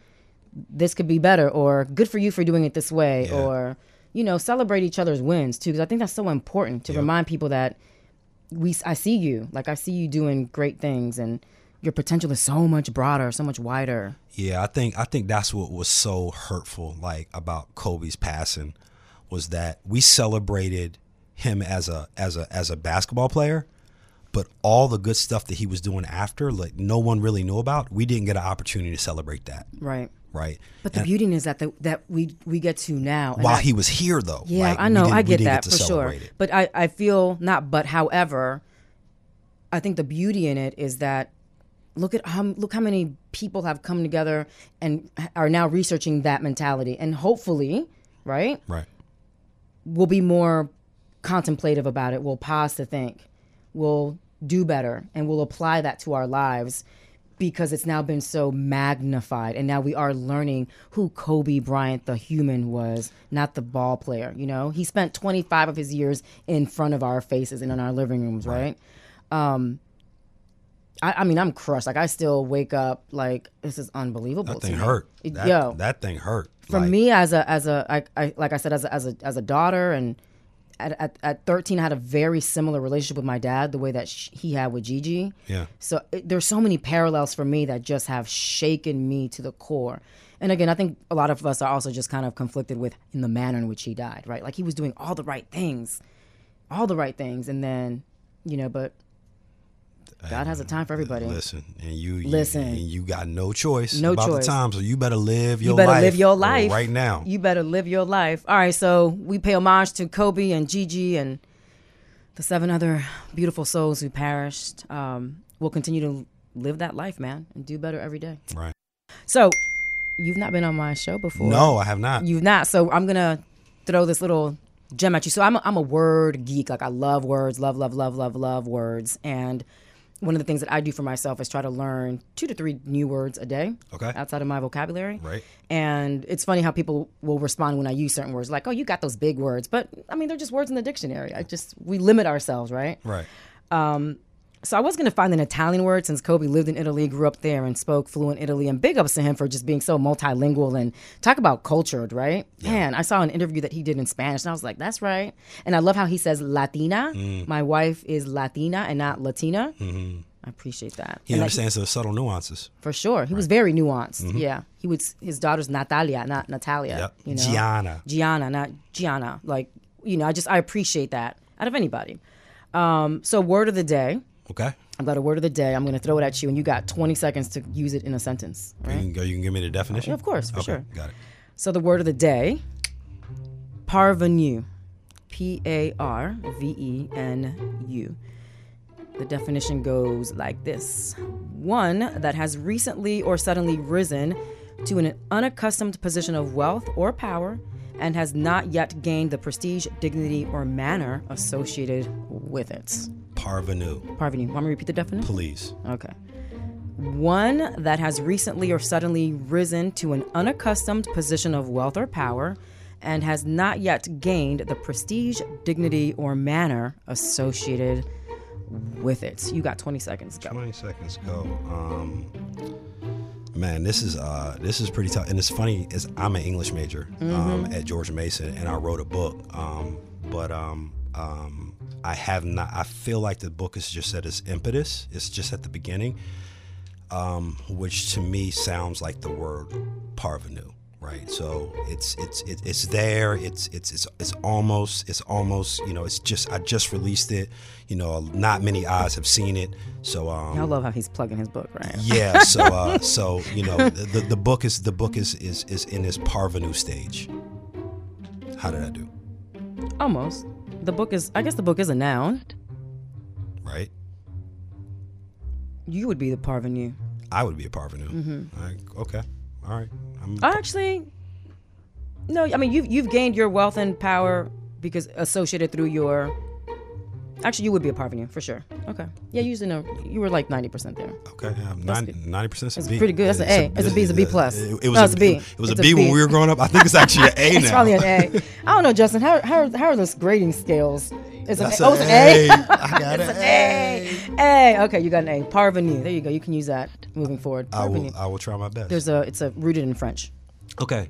this could be better, or good for you for doing it this way, Yeah. or you know, celebrate each other's wins too, because I think that's so important to Yep. remind people that we, I see you, like I see you doing great things, and your potential is so much broader, so much wider. Yeah, I think I think that's what was so hurtful like about Kobe's passing was that we celebrated him as a as a as a basketball player, but all the good stuff that he was doing after, like no one really knew about, we didn't get an opportunity to celebrate that, Right. right? But the And beauty is that the, that we we get to now. while I- he was here, though, Yeah, like, I know. I get that to for sure. it. But I, I feel not. But however, I think the beauty in it is that look at how look how many people have come together and are now researching that mentality, and hopefully, right, Right. we'll be more contemplative about it. We'll pause to think. We'll do better, and we'll apply that to our lives. Because it's now been so magnified, and now we are learning who Kobe Bryant, the human, was, not the ball player. You know, he spent 25 of his years in front of our faces and in our living rooms, right? Um, I, I mean, I'm crushed. Like, I still wake up like this is unbelievable. That thing me. hurt. It- That, yo, that thing hurt. for Like, me as a as a I, I like I said as a, as a as a daughter and at, at, at 13 I had a very similar relationship with my dad the way that sh- he had with Gigi. Yeah. So it, there's so many parallels for me that just have shaken me to the core. And again, I think a lot of us are also just kind of conflicted with in the manner in which he died, right? Like he was doing all the right things, all the right things, and then, you know, but God has a time for everybody. Listen, and you, you Listen. and you got no choice No about choice. the time, so you better live your you better life. live your life right now. You better live your life. All right, so we pay homage to Kobe and Gigi and the seven other beautiful souls who perished. Um, we'll continue to live that life, man, and do better every day. right. So, you've not been on my show before. No, I have not. You've not. So I'm gonna throw this little gem at you. So I'm a, I'm a word geek. Like I love words. Love love love love love words. And one of the things that I do for myself is try to learn two to three new words a day. Okay. Outside of my vocabulary. Right. And it's funny how people will respond when I use certain words, like, "Oh, you got those big words," but I mean, they're just words in the dictionary. I just we limit ourselves, right? Right. Um, So I was going to find an Italian word since Kobe lived in Italy, grew up there, and spoke fluent Italy. And big ups to him for just being so multilingual and talk about cultured, right? Man, I saw an interview that he did in Spanish, and I was like, that's right. And I love how he says Latina. Mm. My wife is Latina and not Latina. I appreciate that. He And understands the subtle nuances. for sure. He was very nuanced. Yeah, he was. His daughter's Natalia, not Natalia. Yep. You know, Gianna. Gianna, not Gianna. Like you know, I just I appreciate that out of anybody. Um, so word of the day. Okay. I've got a word of the day. I'm going to throw it at you, and you got 20 seconds to use it in a sentence. You can go. You can give me the definition. Yeah, of course, for okay. sure. Got it. So the word of the day, parvenu, P A R V E N U. The definition goes like this: one that has recently or suddenly risen to an unaccustomed position of wealth or power and has not yet gained the prestige, dignity, or manner associated with it. Parvenu, Parvenu, want me to repeat the definition? please. Okay. One that has recently or suddenly risen to an unaccustomed position of wealth or power and has not yet gained the prestige, dignity, or manner associated with it. You got 20 seconds. Go. Twenty seconds go. Um, man, this is uh, this is pretty tough, and it's funny. Is I'm an English major um, at George Mason, and I wrote a book. Um, but um, um, I have not. I feel like the book is just at its impetus. It's just at the beginning, um, which to me sounds like the word parvenu. Right, so it's it's it, it's there. It's it's it's it's almost it's almost you know it's just I just released it. You know, not many eyes have seen it. So um, I love how he's plugging his book, right? yeah so (laughs) uh so you know the, the book is the book is is is in its parvenu stage how did i do Almost. The book is, I guess the book is a noun. right You would be the parvenu. i would be a parvenu Mm-hmm. All right, okay all right I'm, Actually, no. I mean, you've you've gained your wealth and power because associated through your. Actually, you would be a parvenu for sure. Okay. Yeah, you usually know you were like ninety percent there. okay um, 90 percent It's pretty good. That's an A. It's a B. It's a B plus. it, it was No, a, it's a B. it was It's a a B when we were growing up i think it's actually an (laughs) a now It's probably an A. I don't know, Justin. How how how are those grading scales? It's an That's A. Oh, it's an A. I got (laughs) an A. A. Okay, you got an A. Parvenu. There you go. You can use that moving forward. I will I will try my best There's a. It's a rooted in French. okay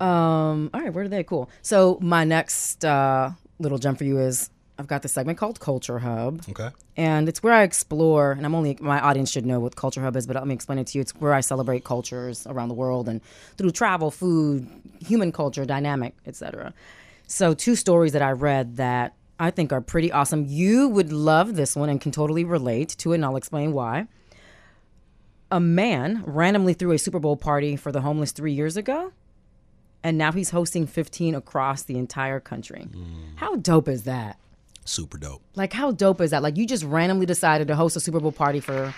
Um, all right, where are they? Cool. So my next uh, little jump for you is I've got this segment called Culture Hub, okay and it's where I explore. And I'm only my audience should know what Culture Hub is, but let me explain it to you. It's where I celebrate cultures around the world and through travel, food, human culture, dynamic, etc. So two stories that I read that I think are pretty awesome. You would love this one and can totally relate to it, and I'll explain why. A man randomly threw a Super Bowl party for the homeless three years ago, and now he's hosting 15 across the entire country. Hmm. How dope is that? Super dope. Like, how dope is that? Like, you just randomly decided to host a Super Bowl party for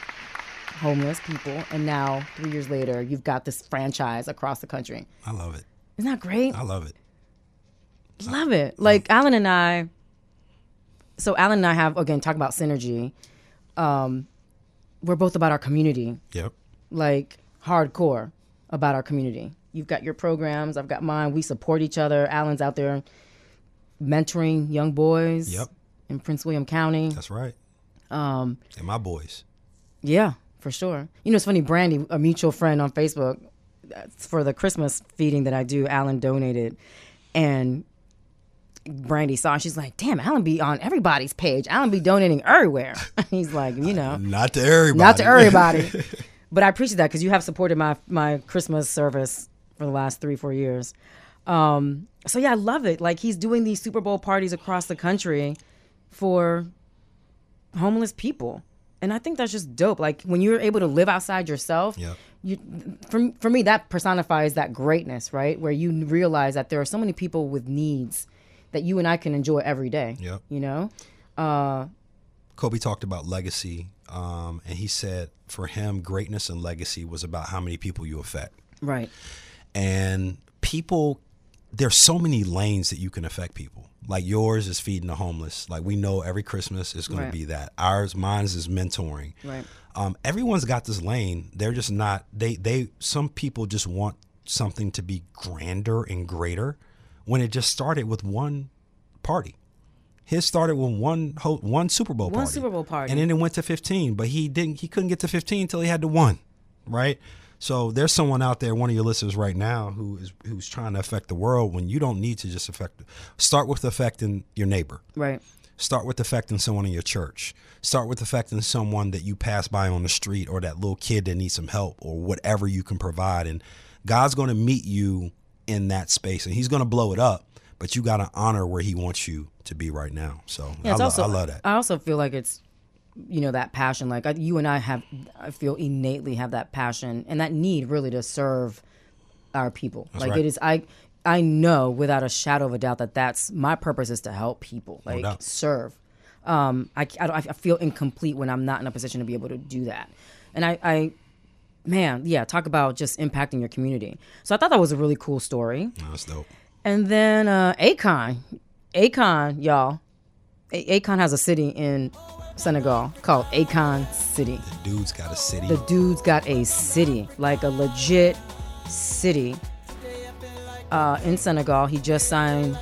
homeless people, and now three years later, you've got this franchise across the country. I love it. Isn't that great? I love it. Love it. Like Alan and I. So Alan and I have again talk about synergy. Um, we're both about our community, Yep. like hardcore about our community. You've got your programs, I've got mine. We support each other. Alan's out there mentoring young boys Yep. in Prince William County. That's right. Um, and my boys. Yeah, for sure. You know, it's funny. Brandy, a mutual friend on Facebook, that's for the Christmas feeding that I do, Alan donated, and Brandy saw. She's like, "Damn, Alan be on everybody's page. Alan be donating everywhere." (laughs) He's like, you know, (laughs) Not to everybody. not to everybody, (laughs) but I appreciate that because you have supported my my Christmas service for the last three four years. Um, so yeah, I love it. Like he's doing these Super Bowl parties across the country for homeless people. And I think that's just dope. Like when you're able to live outside yourself, Yep. you for, for me that personifies that greatness, right? Where you realize that there are so many people with needs that you and I can enjoy every day. Yep. You know? Uh Kobe talked about legacy, um, and he said for him, greatness and legacy was about how many people you affect. right. And people, there's so many lanes that you can affect people. Like yours is feeding the homeless. Like we know every Christmas is going Right. to be that. Ours, mine's is mentoring. Right. Um, everyone's got this lane. They're just not. They they. Some people just want something to be grander and greater, when it just started with one party. His started with one ho- one Super Bowl One party. One Super Bowl party. and then it went to fifteen. But he didn't. He couldn't get to fifteen until he had the one, right? So there's someone out there, one of your listeners right now, who is who's trying to affect the world. When you don't need to just affect. Start with affecting your neighbor. Right. Start with affecting someone in your church. Start with affecting someone that you pass by on the street or that little kid that needs some help or whatever you can provide. And God's going to meet you in that space and He's going to blow it up, but you got to honor where He wants you to be right now. So Yeah, I, lo- also, I love that. I also feel like it's, you know, that passion. Like I, you and I have, I feel innately have that passion and that need really to serve our people. like right. it is, I, I know without a shadow of a doubt that that's my purpose is to help people, like doubt. serve. Um, I, I, I feel incomplete when I'm not in a position to be able to do that. And I, I, man, yeah, talk about just impacting your community. So I thought that was a really cool story. That's dope. And then uh, Akon, Akon, y'all. A- Akon has a city in Senegal called Akon City. The dude's got a city. The dude's got a city, like a legit city. Uh, in Senegal, he just signed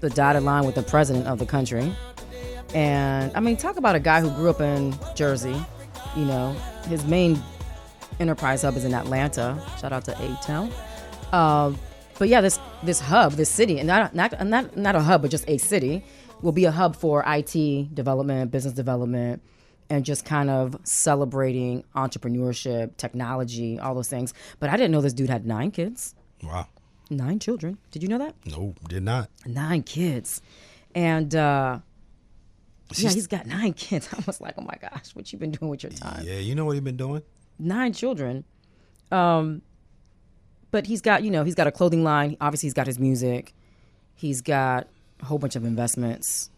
the dotted line with the president of the country. And I mean, talk about a guy who grew up in Jersey. You know, his main enterprise hub is in Atlanta. Shout out to A Town. Uh, but yeah, this this hub, this city, and not not not not a hub, but just a city, will be a hub for IT development, business development, and just kind of celebrating entrepreneurship, technology, all those things. But I didn't know this dude had nine kids, wow. nine children. Did you know that? No, did not. Nine kids, and uh, yeah, He's- he's got nine kids. (laughs) I was like, oh my gosh, what you been doing with your time? Yeah, you know what he been doing? nine children. Um, but he's got, you know, he's got a clothing line. Obviously, he's got his music. He's got a whole bunch of investments,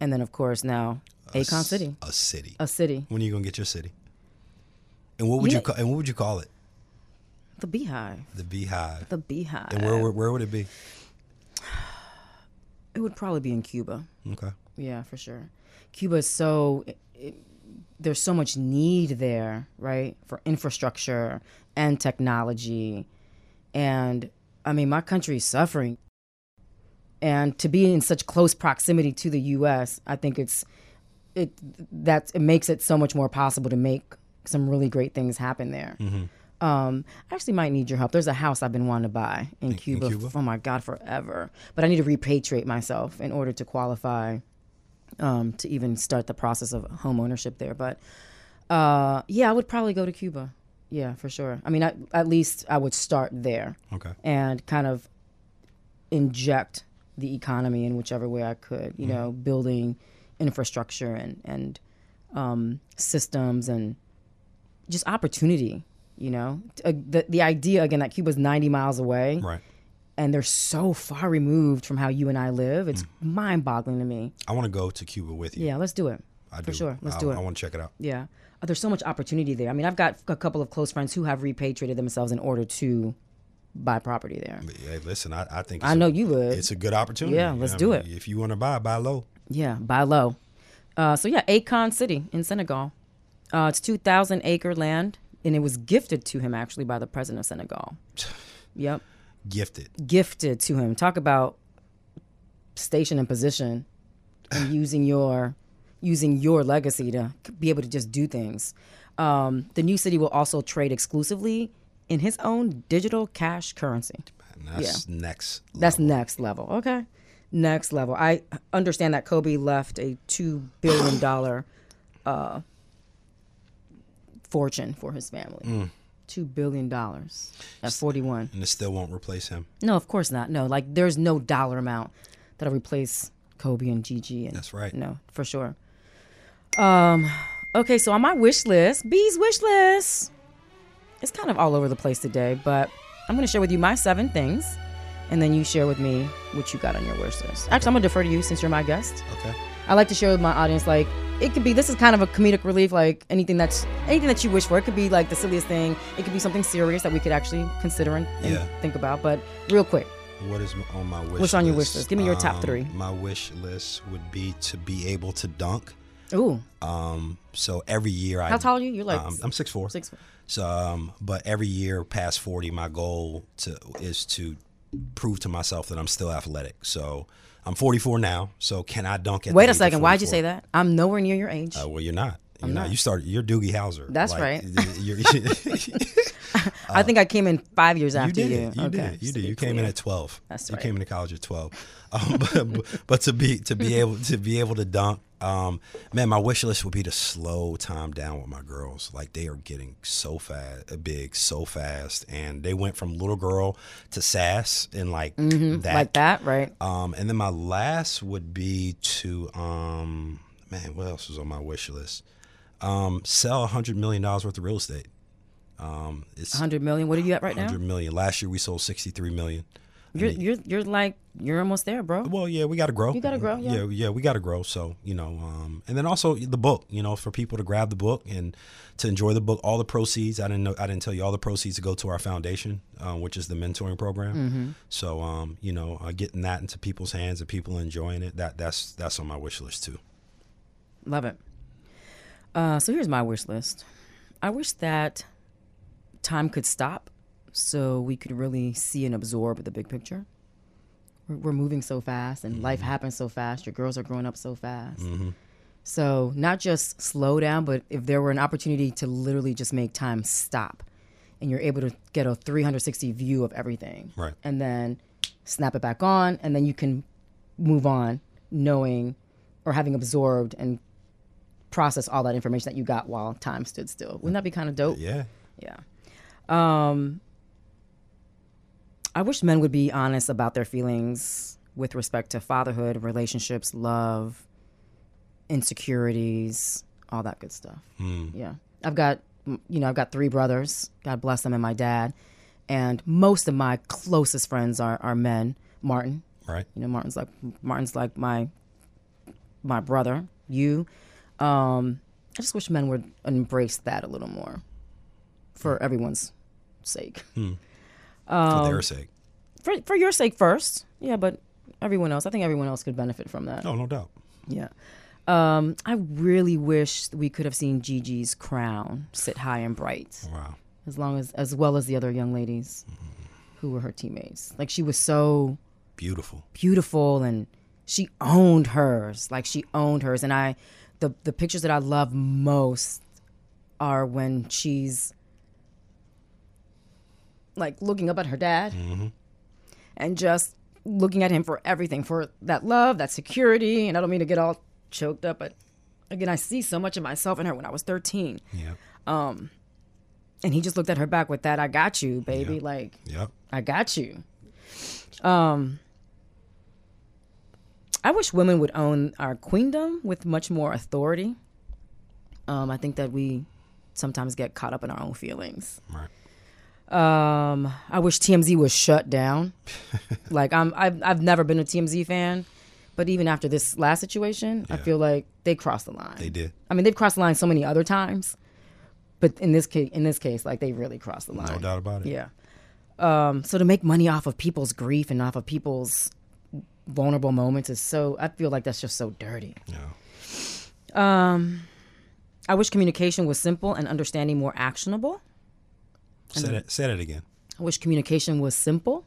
and then of course now Akon City, A city. a city, when are you gonna get your city? And what would You you call? And what would you call it? the Beehive, The Beehive. the Beehive. And where, where where would it be? it would probably be in Cuba. Okay. Yeah, for sure. Cuba is so it, it, there's so much need there, right, for infrastructure and technology, and I mean, my country is suffering, and to be in such close proximity to the U.S., I think it's it that it makes it so much more possible to make some really great things happen there. Um, I actually might need your help. There's a house I've been wanting to buy in, Cuba. Cuba? Oh my God, forever. But I need to repatriate myself in order to qualify um, to even start the process of home ownership there. But uh, yeah, I would probably go to Cuba. Yeah, for sure. I mean, at, at least I would start there Okay. and kind of inject the economy in whichever way I could. You know, building infrastructure and and um, systems and just opportunity. You know, uh, the the idea again that Cuba's ninety miles away, Right. and they're so far removed from how you and I live. It's mind boggling to me. I want to go to Cuba with you. Yeah, let's do it. I for do. sure. Let's I, do it. I want to check it out. Yeah. Uh, There's so much opportunity there. I mean, I've got a couple of close friends who have repatriated themselves in order to buy property there. Hey, listen, I, I think I know a, you would. It's a good opportunity. Yeah, let's do it. If you want to buy, buy low. Yeah, buy low. Uh, so yeah, Akon City in Senegal. Uh, it's 2,000 acre land, and it was gifted to him actually by the president of Senegal. (sighs) Yep, Gifted. gifted to him. Talk about station and position, and (sighs) using your using your legacy to be able to just do things. Um, the new city will also trade exclusively in his own digital cash currency. That's next. That's next level. Okay. Next level. I understand that Kobe left a two billion dollar uh, fortune for his family. Two billion dollars at forty one. And it still won't replace him. No, of course not. No, like there's no dollar amount that'll replace Kobe and Gigi. And, That's right. No, for sure. Um. Okay, so on my wish list, B's wish list. It's kind of all over the place today, but I'm going to share with you my seven things, and then you share with me what you got on your wish list. Actually, I'm going to defer to you since you're my guest. Okay. I like to share with my audience like it could be this is kind of a comedic relief like anything that's anything that you wish for it could be like the silliest thing it could be something serious that we could actually consider and, and Yeah. think about but real quick What is on my wish What's on your wish list? Give me your top Um, three. My wish list would be to be able to dunk. Ooh Um, so every year I how tall are you you're like um, I'm six four. six four. So, um, but every year past 40, my goal to is to prove to myself that I'm still athletic. So I'm 44 now. So can I dunk at? wait a second why'd you say that i'm nowhere near your age Uh, well, you're not. You're not. not. You started. You're Doogie Howser. That's right. (laughs) You're, (laughs) i think i came in five years you after did. you You, okay did. You did. You came in at 12. That's right. You came into college at 12. (laughs) Um, but, but to be to be able to be able to dunk, um, man, my wish list would be to slow time down with my girls. Like they are getting so fast, big, so fast, and they went from little girl to sass and like that. Mm-hmm. like that right Um, and then my last would be to um, man, what else was on my wish list? Um, sell a hundred million dollars worth of real estate. Um, it's 100 million what are you at right now hundred million. Last year we sold sixty three million. you're, you're you're like you're almost there bro Well, yeah, we got to grow. You gotta grow, yeah. yeah, yeah, we got to grow. So you know, um, and then also the book. You know, for people to grab the book and to enjoy the book. All the proceeds. I didn't know. I didn't tell you all the proceeds to go to our foundation, uh, which is the mentoring program. Mm-hmm. So um, you know, uh, getting that into people's hands and people enjoying it. That that's that's on my wish list too. Love it. Uh, so here's my wish list. I wish that time could stop so we could really see and absorb the big picture. We're, we're moving so fast and life happens so fast. Your girls are growing up so fast. So, not just slow down, but if there were an opportunity to literally just make time stop and you're able to get a 360 view of everything. Right. And then snap it back on, and then you can move on knowing or having absorbed and process all that information that you got while time stood still. Wouldn't that be kind of dope? Yeah. Yeah. Um, I wish men would be honest about their feelings with respect to fatherhood, relationships, love, insecurities, all that good stuff. Yeah. I've got, mm, you know, I've got three brothers. God bless them and my dad. And most of my closest friends are, are men. Martin, Right. you know, Martin's like Martin's like my my brother. You, um, I just wish men would embrace that a little more, for everyone's sake. (laughs) For Um, their sake. For for your sake first, yeah, but everyone else, I think everyone else could benefit from that. No, no doubt. Yeah. Um, I really wish we could have seen Gigi's crown sit high and bright, Wow. as long as as well as the other young ladies who were her teammates. Like she was so Beautiful. beautiful and she owned hers like she owned hers and i the the pictures that i love most are when she's like looking up at her dad and just looking at him for everything for that love that security and i don't mean to get all choked up but again i see so much of myself in her when i was 13 Yeah. Um and he just looked at her back with that i got you baby like Yep. I got you. Um, I wish women would own our queendom with much more authority. Um, I think that we sometimes get caught up in our own feelings. Right. Um, I wish TMZ was shut down. (laughs) like I'm, I've, I've never been a TMZ fan, but even after this last situation, I feel like they crossed the line. They did. I mean, they've crossed the line so many other times, but in this case, in this case, like they really crossed the line. No doubt about it. Yeah. Um, so to make money off of people's grief and off of people's vulnerable moments is so. I feel like that's just so dirty. Yeah. Um, I wish communication was simple and understanding more actionable. Say that. Say that again. I wish communication was simple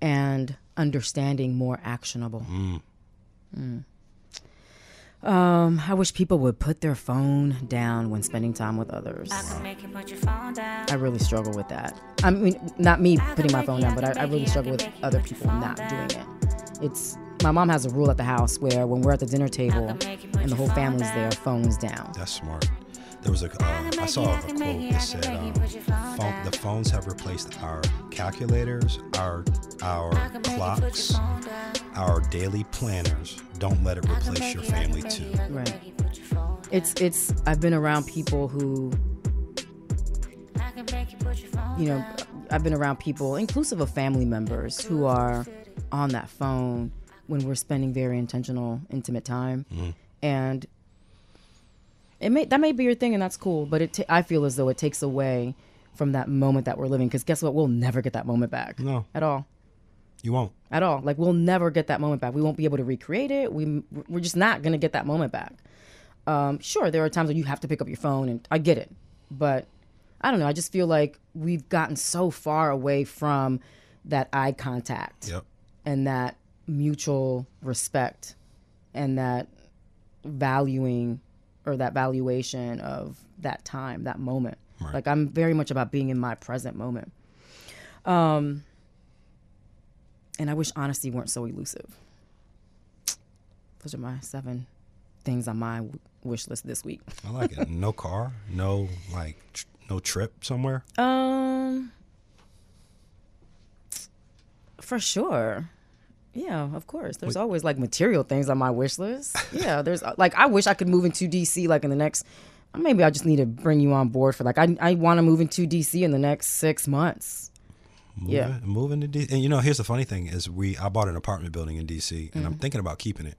and understanding more actionable. Mm. Um, I wish people would put their phone down when spending time with others. I really struggle with that. I mean, not me putting my phone down, but I, I really struggle with other people not doing it. It's my mom has a rule at the house where when we're at the dinner table and the whole family's there, phones down. That's smart. There was a. Uh, I saw a quote that said, um, phone, "The phones have replaced our calculators, our our clocks, our daily planners. Don't let it replace your family too." Right. It's it's. I've been around people who, you know, I've been around people, inclusive of family members, who are on that phone when we're spending very intentional, intimate time, and it may that may be your thing, and that's cool. But it, ta- I feel as though it takes away from that moment that we're living. Because guess what? We'll never get that moment back. No. At all. You won't. at all. Like we'll never get that moment back. We won't be able to recreate it. We we're just not gonna get that moment back. Um, sure, there are times when you have to pick up your phone, and I get it, but I don't know. I just feel like we've gotten so far away from that eye contact Yep. And that mutual respect and that valuing or that valuation of that time, that moment. Right. Like I'm very much about being in my present moment. Um, and I wish honesty weren't so elusive. Those are my seven things on my w- wish list this week. I like it. (laughs) No car. No like. Tr- no trip somewhere. Um, for sure. Yeah, of course. There's always like material things on my wish list. (laughs) Yeah, there's like I wish I could move into DC like in the next. Maybe I just need to bring you on board for like I I want to move into DC in the next six months. Yeah. Moving, moving to DC. And you know, here's the funny thing: is we I bought an apartment building in DC, and I'm Mm-hmm. thinking about keeping it.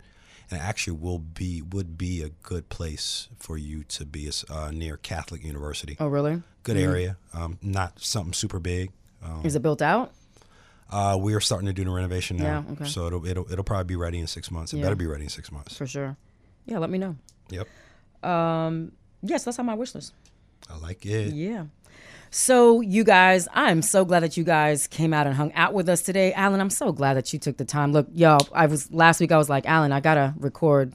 And it actually will be would be a good place for you to be uh, near Catholic University. Oh, really? Good area. Um, not something super big. Um, Is it built out? Uh, we are starting to do the renovation now, Yeah, okay. so it'll, it'll it'll probably be ready in six months. It Yeah. better be ready in six months. For sure. Yeah, let me know. Yep, Um, yes, that's on my wish list. I like it. Yeah. So, you guys, I'm so glad that you guys came out and hung out with us today. Alan, I'm so glad that you took the time. Look, y'all, I was last week, I was like, Alan, I got to record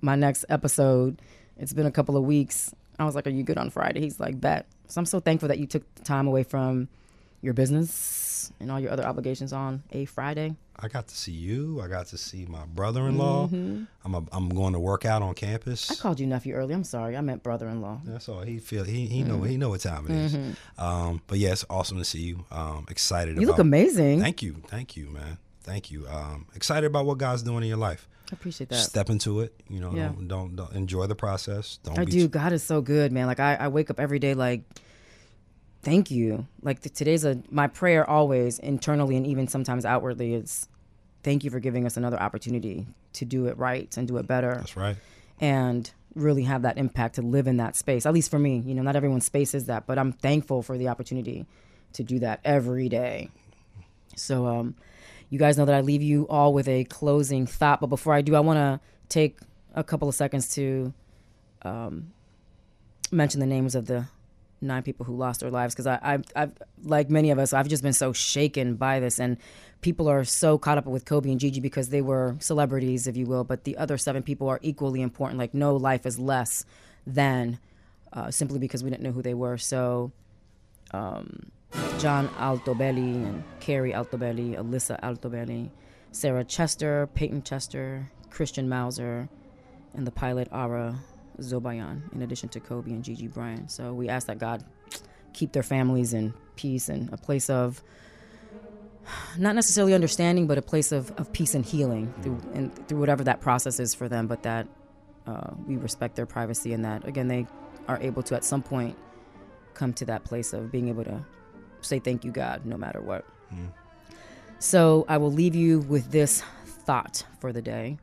my next episode. It's been a couple of weeks. I was like, Are you good on Friday? He's like, Bet. So, I'm so thankful that you took the time away from your business and all your other obligations on a Friday. I got to see you. I got to see my brother-in-law. I'm a, I'm going to work out on campus. Mm-hmm. I called you nephew early. I'm sorry. I meant brother in law. That's all he feel. He he Mm-hmm. know he know what time it is. Um, but yeah, it's awesome to see you. Um, excited. You about, look amazing. Thank you, thank you, man. Thank you. Um, excited about what God's doing in your life. I appreciate that. Step into it. You know, Yeah. don't, don't don't enjoy the process. Don't I do. God is so good, man. Like I, I wake up every day like, thank you. Like th- today's a my prayer always internally and even sometimes outwardly is, thank you for giving us another opportunity to do it right and do it better That's right. and really have that impact to live in that space. At least for me, you know, not everyone's space is that, but I'm thankful for the opportunity to do that every day. So, um, you guys know that I leave you all with a closing thought, but before I do, I want to take a couple of seconds to um, mention the names of the nine people who lost their lives because I, I, I've like many of us, I've just been so shaken by this, and people are so caught up with Kobe and Gigi because they were celebrities, if you will, but the other seven people are equally important. Like no life is less than uh, simply because we didn't know who they were. So. Um, John Altobelli and Keri Altobelli, Alyssa Altobelli, Sarah Chester, Payton Chester, Christian Mauser, and the pilot Ara Zobayan, in addition to Kobe and Gigi Bryant. So we ask that God keep their families in peace and a place of not necessarily understanding, but a place of, of peace and healing through and through whatever that process is for them. But that uh, we respect their privacy and that again they are able to at some point come to that place of being able to say thank you, God, no matter what. Mm. So I will leave you with this thought for the day.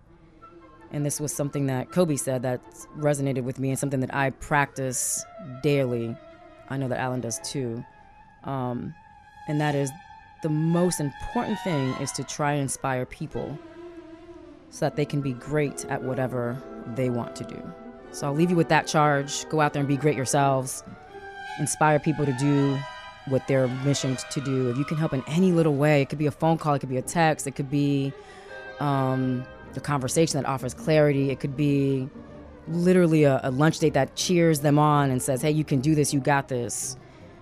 And this was something that Kobe said that resonated with me and something that I practice daily. I know that Alan does too. Um, and that is the most important thing is to try and inspire people so that they can be great at whatever they want to do. So I'll leave you with that charge. Go out there and be great yourselves. Inspire people to do what they're missioned to do. If you can help in any little way, it could be a phone call, it could be a text, it could be um, the conversation that offers clarity, it could be literally a, a lunch date that cheers them on and says, hey, you can do this, you got this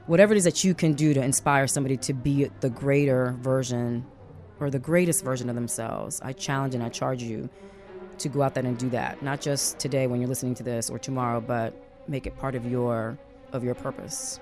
whatever it is that you can do to inspire somebody to be the greater version or the greatest version of themselves, I challenge and I charge you to go out there and do that. Not just today when you're listening to this or tomorrow, but make it part of your of your purpose.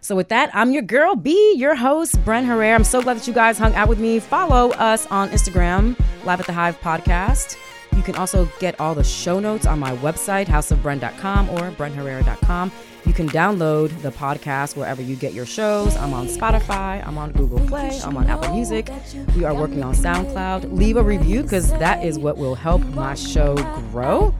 So with that, I'm your girl B, your host, Bren Herrera. I'm so glad that you guys hung out with me. Follow us on Instagram, Live at the Hive Podcast. You can also get all the show notes on my website, houseofbren.com or brenherrera.com. You can download the podcast wherever you get your shows. I'm on Spotify, I'm on Google Play, I'm on Apple Music. We are working on SoundCloud. Leave a review because that is what will help my show grow.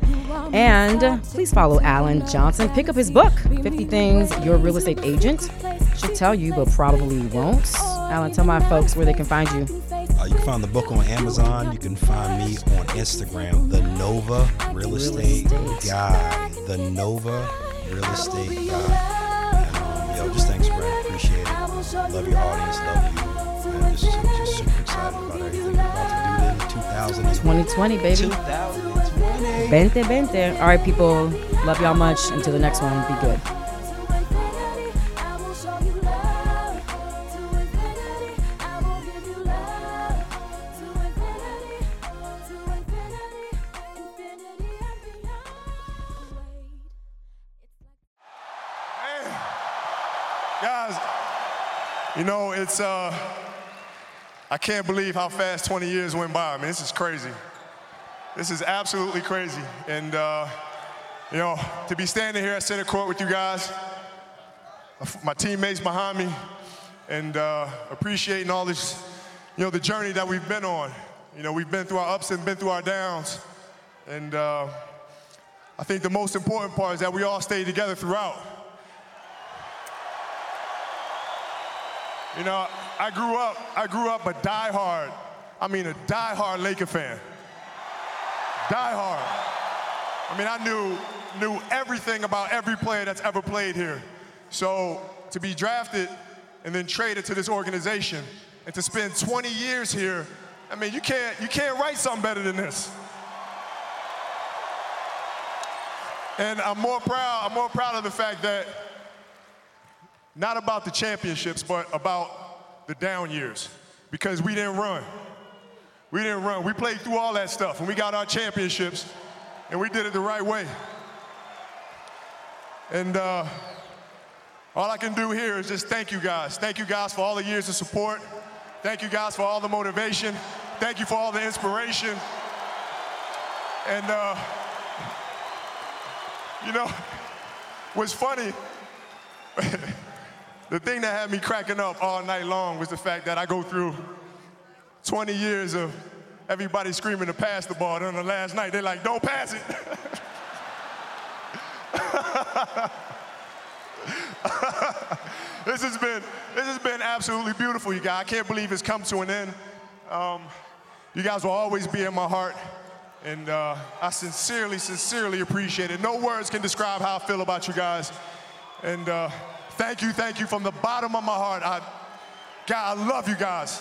And please follow Alan Johnson. Pick up his book, 50 Things Your Real Estate Agent should tell you, but probably won't. Alan, tell my folks where they can find you. Uh, you can find the book on Amazon. You can find me on Instagram, The Nova Real Estate, Guy. The Nova real estate guy. And um, yo, just thanks, Brad. Appreciate it. Love your audience. Love you. And just, just super excited about everything we're about to do in 2020. baby. 2020. 2020. All right, people. Love y'all much. Until the next one, be good. Guys, you know, it's, uh, I can't believe how fast 20 years went by. I mean, this is crazy. This is absolutely crazy. And, uh, you know, to be standing here at center court with you guys, my teammates behind me, and uh, appreciating all this, you know, the journey that we've been on. You know, we've been through our ups and been through our downs. And uh, I think the most important part is that we all stayed together throughout. You know, I grew up, I grew up a diehard, I mean a diehard Laker fan. Diehard. I mean, I knew, knew everything about every player that's ever played here. So to be drafted and then traded to this organization and to spend 20 years here, I mean, you can't, you can't write something better than this. And I'm more proud, I'm more proud of the fact that not about the championships, but about the down years because we didn't run. We didn't run. We played through all that stuff and we got our championships and we did it the right way. And uh, all I can do here is just thank you guys. Thank you guys for all the years of support. Thank you guys for all the motivation. Thank you for all the inspiration. And, uh, you know, what's funny, (laughs) the thing that had me cracking up all night long was the fact that I go through 20 years of everybody screaming to pass the ball. Then the last night, they're like, don't pass it. (laughs) this has been this has been absolutely beautiful, you guys. I can't believe it's come to an end. Um, you guys will always be in my heart, and uh, I sincerely, sincerely appreciate it. No words can describe how I feel about you guys, and. Uh, Thank you, thank you from the bottom of my heart. I, God, I love you guys.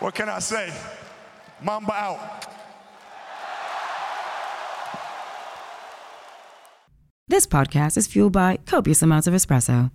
what can I say? Mamba out. This podcast is fueled by copious amounts of espresso.